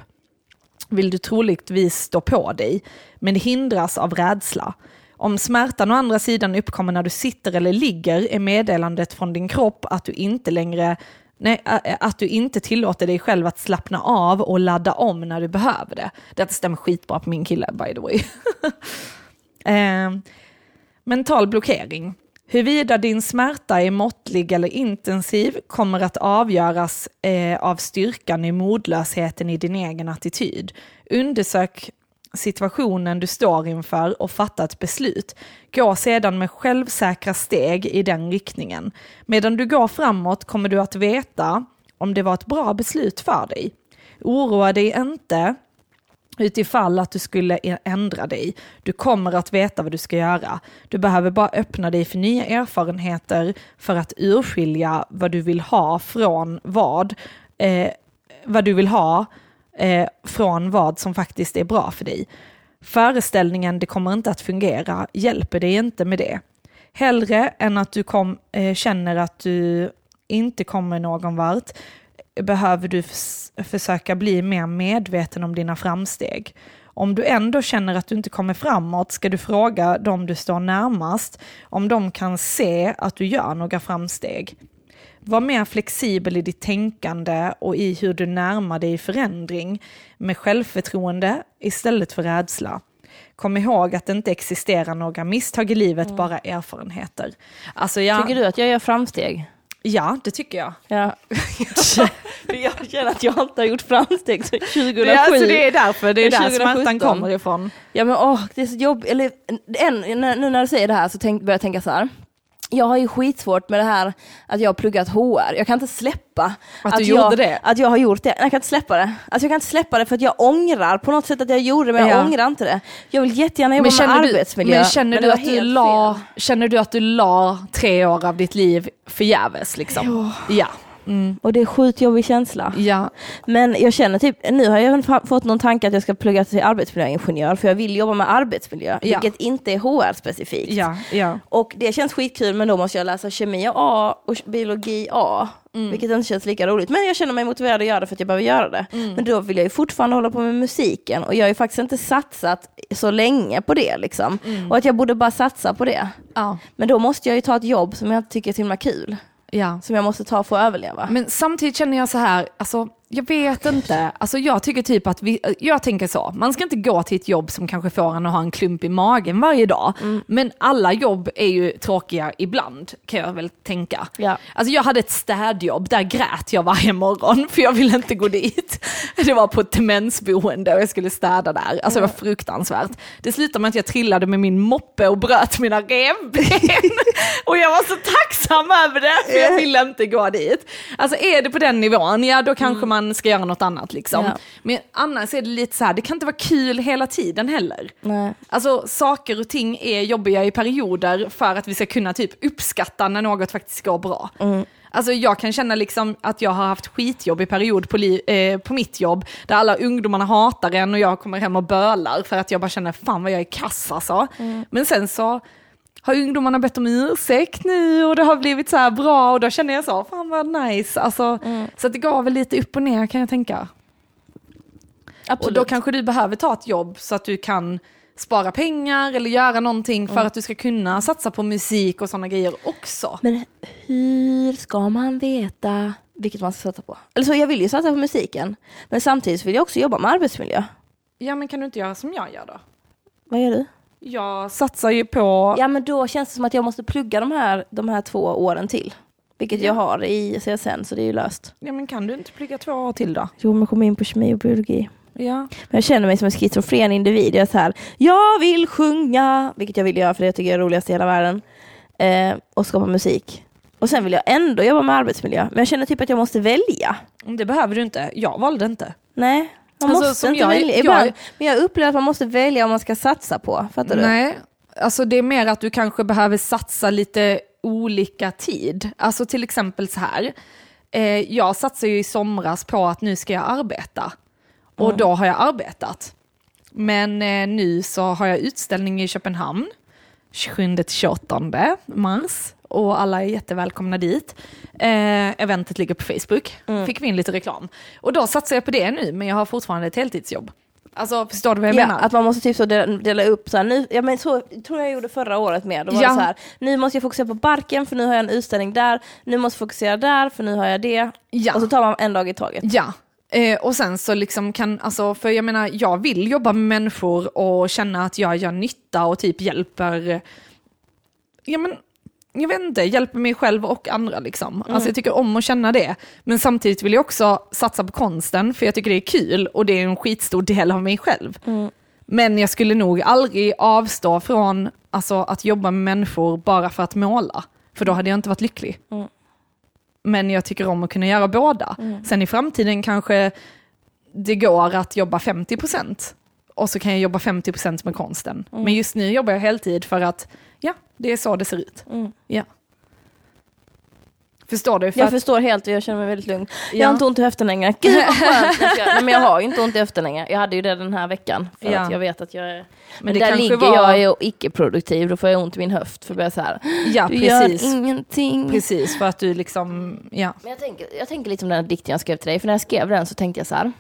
vill du troligtvis stå på dig, men hindras av rädsla. Om smärtan å andra sidan uppkommer när du sitter eller ligger är meddelandet från din kropp att du inte längre Nej, att du inte tillåter dig själv att slappna av och ladda om när du behöver det. Detta stämmer skitbra på min kille, by the way. eh, mental blockering. Huruvida din smärta är måttlig eller intensiv kommer att avgöras eh, av styrkan i modlösheten i din egen attityd. Undersök situationen du står inför och fatta ett beslut. Gå sedan med självsäkra steg i den riktningen. Medan du går framåt kommer du att veta om det var ett bra beslut för dig. Oroa dig inte utifall att du skulle e- ändra dig. Du kommer att veta vad du ska göra. Du behöver bara öppna dig för nya erfarenheter för att urskilja vad du vill ha från vad, eh, vad du vill ha eh, från vad som faktiskt är bra för dig. Föreställningen det kommer inte att fungera hjälper dig inte med det. Hellre än att du kom, eh, känner att du inte kommer någon vart behöver du förs- försöka bli mer medveten om dina framsteg. Om du ändå känner att du inte kommer framåt ska du fråga de du står närmast om de kan se att du gör några framsteg. Var mer flexibel i ditt tänkande och i hur du närmar dig förändring med självförtroende istället för rädsla. Kom ihåg att det inte existerar några misstag i livet, bara erfarenheter. Alltså jag, Tycker du att jag gör framsteg? Ja, det tycker jag. Ja. Jag känner att jag inte har gjort framsteg sedan 2007. Det är, alltså, det är därför, det är där smärtan 2017. kommer ifrån. Ja men åh, det är så jobbigt. Eller en, nu när du säger det här så tänk, börjar jag tänka så här. Jag har ju skitsvårt med det här att jag har pluggat HR. Jag kan inte släppa Att du jag? Att jag har gjort det. Jag kan inte släppa det. Alltså jag kan inte släppa det för att jag ångrar på något sätt att jag gjorde det, men jag Ja. ångrar inte det. Jag vill jättegärna jobba med du, arbetsmiljö. men känner, det du att du la, fel. känner du att du la tre år av ditt liv förgäves? Liksom? Ja. Mm. Och det är sjukt jobbig känsla. Ja. Men jag känner typ, nu har jag även fått någon tanke att jag ska plugga till arbetsmiljöingenjör för jag vill jobba med arbetsmiljö, Ja. vilket inte är HR-specifikt. Ja, ja. Och det känns skitkul men då måste jag läsa kemi A och biologi A. Mm. Vilket inte känns lika roligt. Men jag känner mig motiverad att göra det för att jag behöver göra det. Mm. Men då vill jag ju fortfarande hålla på med musiken och jag har ju faktiskt inte satsat så länge på det liksom. Mm. Och att jag borde bara satsa på det. ja. Men då måste jag ju ta ett jobb som jag inte tycker är så himla kul. Ja. Som jag måste ta för att överleva. Men samtidigt känner jag så här, alltså, jag vet inte, alltså, jag tycker typ att vi, jag tänker så, man ska inte gå till ett jobb som kanske får en att ha en klump i magen varje dag, Mm. men alla jobb är ju tråkiga ibland, kan jag väl tänka. Ja. Alltså jag hade ett städjobb, där grät jag varje morgon för jag ville inte gå dit. Det var på ett demensboende och jag skulle städa där. Alltså det var fruktansvärt. Det slutade med att jag trillade med min moppe och bröt mina revben. och jag var så tacksam över det, för jag ville inte gå dit. Alltså är det på den nivån, ja då kanske man ska göra något annat liksom. Ja. Men annars är det lite så här, det kan inte vara kul hela tiden heller. Nej. Alltså saker och ting är jobbiga i perioder för att vi ska kunna typ uppskatta när något faktiskt går bra. Alltså jag kan känna liksom att jag har haft skitjobb i period på, eh, på mitt jobb, där alla ungdomarna hatar en och jag kommer hem och bölar för att jag bara känner fan vad jag är kass alltså. Men sen så har ungdomarna bett om ursäkt nu och det har blivit så här bra och då känner jag så, fan vad nice. Alltså, Så att det gav väl lite upp och ner kan jag tänka. Absolut. Och då kanske du behöver ta ett jobb så att du kan spara pengar eller göra någonting för att du ska kunna satsa på musik och sådana grejer också. Men hur ska man veta vilket man ska satsa på? Eller så, jag vill ju satsa på musiken, men samtidigt vill jag också jobba med arbetsmiljö. Ja men kan du inte göra som jag gör då? Vad gör du? Jag satsar ju på... Ja men då känns det som att jag måste plugga de här, de här två åren till. Vilket jag har i CSN så det är ju löst. Ja men kan du inte plugga två år till då? Jo men kommer in på kemi och biologi. Ja. Men jag känner mig som en schizofren individ. Jag är så här, jag vill sjunga, vilket jag vill göra för det jag tycker jag är roligast i hela världen. Eh, och skapa musik. Och sen vill jag ändå jobba med arbetsmiljö. Men jag känner typ att jag måste välja. Det behöver du inte. Jag valde inte. Nej, man Alltså, måste inte jag- välja. jag- Ibland, Men jag upplever att man måste välja vad man ska satsa på. Fattar du? Nej, alltså det är mer att du kanske behöver satsa lite olika tid. Alltså till exempel så här. Eh, jag satsade ju i somras på att nu ska jag arbeta. Och då har jag arbetat. Men eh, nu så har jag utställning i Köpenhamn 27-28 mars och alla är jättevälkomna dit. Eh, eventet ligger på Facebook, fick vi in lite reklam. Och då satsar jag på det nu, men jag har fortfarande ett heltidsjobb. Alltså förstår du vad jag Ja, menar? att man måste typ så dela, dela upp så här, nu, ja, men så tror jag jag gjorde förra året med. Då var Ja. det så här, nu måste jag fokusera på barken för nu har jag en utställning där, nu måste jag fokusera där för nu har jag det. Ja. Och så tar man en dag i taget. Ja, eh, och sen så liksom kan, alltså för jag menar, jag vill jobba med människor och känna att jag gör nytta och typ hjälper, ja men, jag vet inte, hjälper mig själv och andra liksom. Alltså jag tycker om att känna det. Men samtidigt vill jag också satsa på konsten, för jag tycker det är kul och det är en skitstor del av mig själv. Men jag skulle nog aldrig avstå från alltså, att jobba med människor bara för att måla, för då hade jag inte varit lycklig. Men jag tycker om att kunna göra båda. Sen i framtiden kanske det går att jobba 50% och så kan jag jobba 50% med konsten. Men just nu jobbar jag heltid för att, ja, det är så det ser ut. Mm. Ja. Förstår du? För Jag att, förstår helt och jag känner mig väldigt lugn. Jag Ja. har inte ont i höften längre. Gud vad skönt. Jag Nej, men jag har ju inte ont i höften längre. Jag hade ju det den här veckan. För Ja. att jag vet att jag är... Men, det där ligger var- jag och icke-produktiv. Då får jag ont i min höft. För börja så här. ja, Du precis. gör ingenting. Precis, för att du liksom, ja. Men jag tänker, jag tänker lite om den här dikten jag skrev till dig, för när jag skrev den så tänkte jag så här.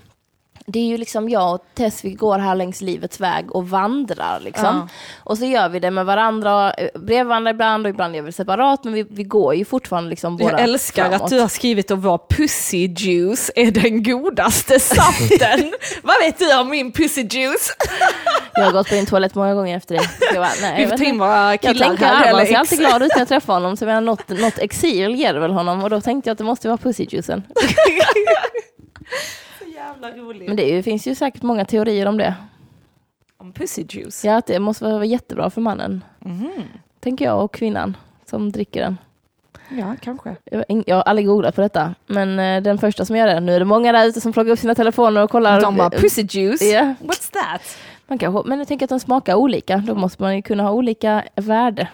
Det är ju liksom jag och Tess, vi går här längs livets väg och vandrar liksom. Ja. Och så gör vi det med varandra, eh, brevvandrar ibland och ibland gör vi det separat, men vi, vi går ju fortfarande liksom båda Jag älskar framåt. att du har skrivit att vår pussy juice är den godaste saften. Vad vet du om min pussy juice? Jag har gått på din toalett många gånger efter Jag, bara, nej, Vi jag, får ta in våra jag killar här. Eller ser alltid glad ut när jag träffar honom, så jag menar, något, något exil ger det väl honom och då tänkte jag att det måste vara pussyjuicen. Jävla roligt. Men det är finns ju säkert många teorier om det. Om pussy juice? Ja, att det måste vara jättebra för mannen. Mhm. Tänker jag och kvinnan som dricker den. Ja, kanske. Jag, jag har aldrig googlat på detta, men eh, den första som gör det, nu är det många där ute som plockar upp sina telefoner och kollar. De bara, pussy juice? Ja, What's that? man kanske, men jag tänker att de smakar olika, då måste man ju kunna ha olika värde.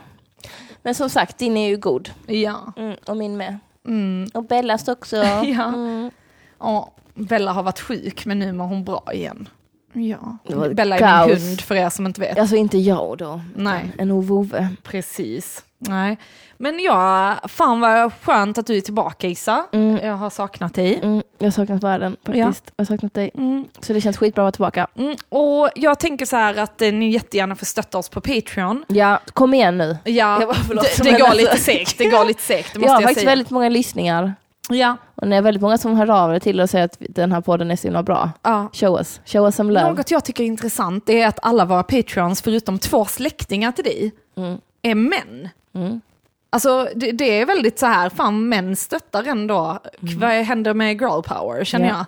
Men som sagt, din är ju god. Ja. Mm, och min med. Mm. Och Bellas också. Ja. Mm. Ja, Bella har varit sjuk men nu mår hon bra igen. Ja. Bella är kaos. min hund för er som inte vet. Alltså inte jag då. Nej. En ovove. Precis. Nej. Men ja, fan vad skönt att du är tillbaka Issa. Mm. Jag har saknat dig. Mm, jag har saknat världen faktiskt. Jag har saknat dig. Mm. Så det känns skitbra att vara tillbaka. Mm. Och jag tänker så här att eh, ni jättegärna får stötta oss på Patreon. Ja, kom igen nu. Ja, Jag bara, förlåt, det, det går alltså- lite segt. Det går lite segt, det Jag måste har jag, faktiskt säga. väldigt många lyssningar. Ja, Och det är väldigt många som hör av er till och säger att den här podden är så himla bra. ja. Show us. Show us some love. Något jag tycker är intressant är att alla våra Patreons, förutom två släktingar till dig, Mm. är män. Mm. Alltså det, det är väldigt så här, fan män stöttar ändå. Vad händer med girl power känner Ja. jag?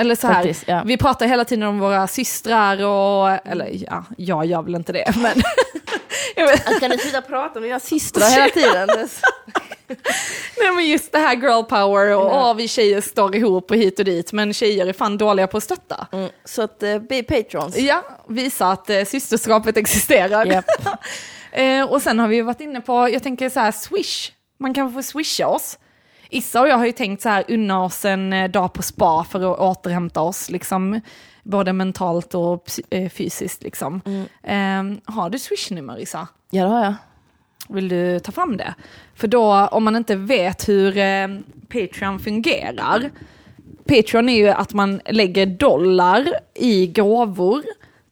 Eller så här, Faktiskt, ja. vi pratar hela tiden om våra systrar och, eller ja, jag gör väl inte det, men jag vet, Ska ni sluta prata om dina systrar hela tiden? nej, men just det här girl power och Ja. åh, vi tjejer står ihop och hit och dit, men tjejer är fan dåliga på att stötta. Mm. Så att uh, be patrons. Ja, visa att eh, systerskapet existerar. Japp. Eh, och sen har vi varit inne på, jag tänker så här, swish. Man kan få swisha oss. Issa och jag har ju tänkt så här, unna oss en eh, dag på spa för att återhämta oss, liksom, både mentalt och eh, fysiskt. Liksom. Eh, har du swishnummer Issa? Ja, det har jag. Vill du ta fram det? För då, om man inte vet hur eh, Patreon fungerar, Patreon är ju att man lägger dollar i gåvor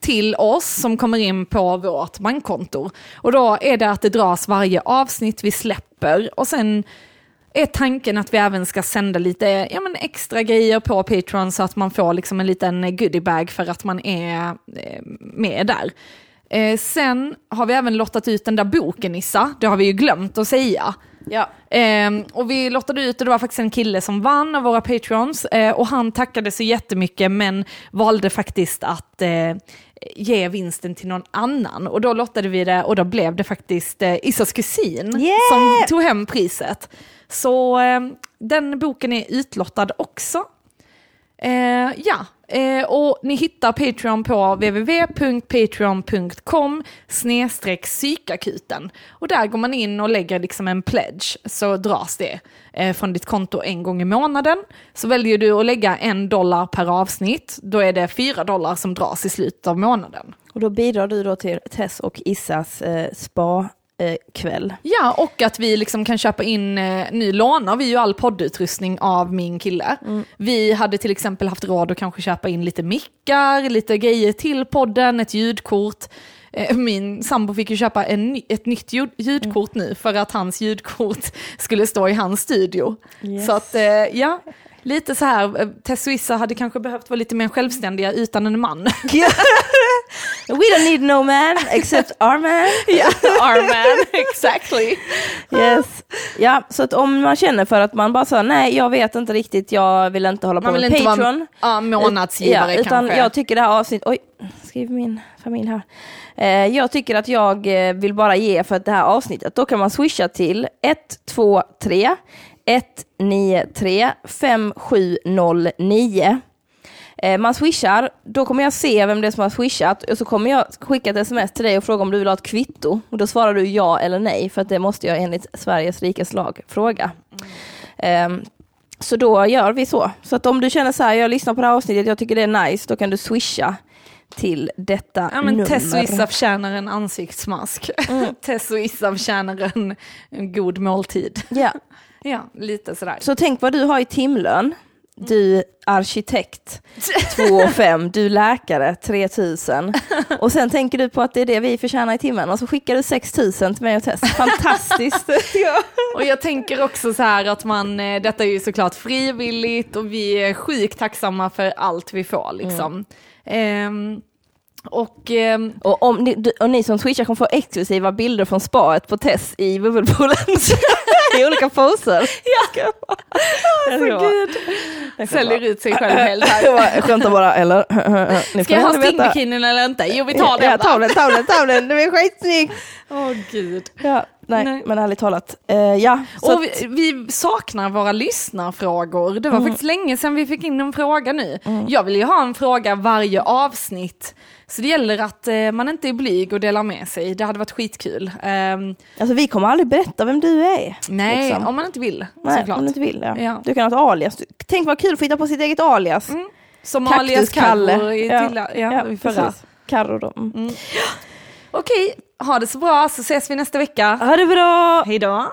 till oss som kommer in på vårt bankkonto. Och då är det att det dras varje avsnitt vi släpper och sen är tanken att vi även ska sända lite ja, men extra grejer på Patreon så att man får liksom en liten goodiebag för att man är eh, med där. Eh, sen har vi även lottat ut den där boken Issa, det har vi ju glömt att säga. Ja. Eh, och vi lottade ut och det var faktiskt en kille som vann av våra patreons eh, och han tackade så jättemycket men valde faktiskt att eh, ge vinsten till någon annan och då lottade vi det och då blev det faktiskt eh, Issas kusin Yeah! som tog hem priset. Så eh, den boken är utlottad också. Eh, ja, eh, och ni hittar Patreon på www.patreon.com snedstreck psykakuten. Och där går man in och lägger liksom en pledge så dras det eh, från ditt konto en gång i månaden. Så väljer du att lägga en dollar per avsnitt, då är det fyra dollar som dras i slutet av månaden. Och då bidrar du då till Tess och Issas eh, spa kväll. Ja, och att vi liksom kan köpa in, eh, nu lånar vi ju all poddutrustning av min kille. Vi hade till exempel haft råd att kanske köpa in lite mickar, lite grejer till podden, ett ljudkort. Eh, Min sambo fick ju köpa en, ett nytt ljud, ljudkort nu för att hans ljudkort skulle stå i hans studio. Yes. Så att, eh, ja, lite så här, eh, Tess och Issa hade kanske behövt vara lite mer självständiga utan en man. We don't need no man except our man. Ja, our man, exactly. Yes. Ja, så att om man känner för att man bara sa nej, jag vet inte riktigt, jag vill inte hålla på med Patreon. vara ja, månadsgivare ja, utan kanske. jag tycker det här avsnittet, oj, skriv min familj här. Eh, jag tycker att jag eh, vill bara ge för det här avsnittet, då kan man swisha till 123 193 5709. Eh, man swishar, då kommer jag se vem det är som har swishat och så kommer jag skicka ett sms till dig och fråga om du vill ha ett kvitto. Och då svarar du ja eller nej, för att det måste jag enligt Sveriges rikes lag fråga. Ehm, så då gör vi så. Så att om du känner så här, jag lyssnar på det här avsnittet, jag tycker det är nice, då kan du swisha till detta Ja men nummer. Tess och Issa förtjänar en ansiktsmask. Mm. Tess och Issa förtjänar en, en god måltid. Ja. Ja, lite sådär. Så tänk vad du har i timlön. Du arkitekt 2 5, du läkare 3000 och sen tänker du på att det är det vi förtjänar i timmen och så skickar du 6000 till mig och Tess. Fantastiskt! ja. Och jag tänker också så här att man, eh, detta är ju såklart frivilligt och vi är sjukt tacksamma för allt vi får liksom. Ehm, och ehm, Och, om ni, och ni som swishar kommer få exklusiva bilder från spaet på Tess i bubbelpoolen i olika poser. Ja. alltså, gud, säljer ut sig själv helt här. var skämt bara, eller? Ni Ska jag ha stingbikinin eller inte? Jo vi tar den. Ja, ta den, ta den, ta den, det är skitsnyggt! Åh gud. Ja, nej, Nej. men ärligt talat. Eh, ja, Och vi, vi saknar våra lyssnarfrågor. Det var Mm. faktiskt länge sedan vi fick in en fråga nu. Jag vill ju ha en fråga varje avsnitt. Så det gäller att eh, man inte är blyg och delar med sig. Det hade varit skitkul. Ehm, alltså, vi kommer aldrig berätta vem du är. nej, liksom. om man inte vill Nej, såklart. om du inte vill. Ja. Ja. Du kan ha ett alias. Tänk vad kul att få hitta på sitt eget alias. Som alias Carro i ja, ja, ja, förra. då. Mm. Okej, ha det så bra så ses vi nästa vecka. Ha det bra! Hej då!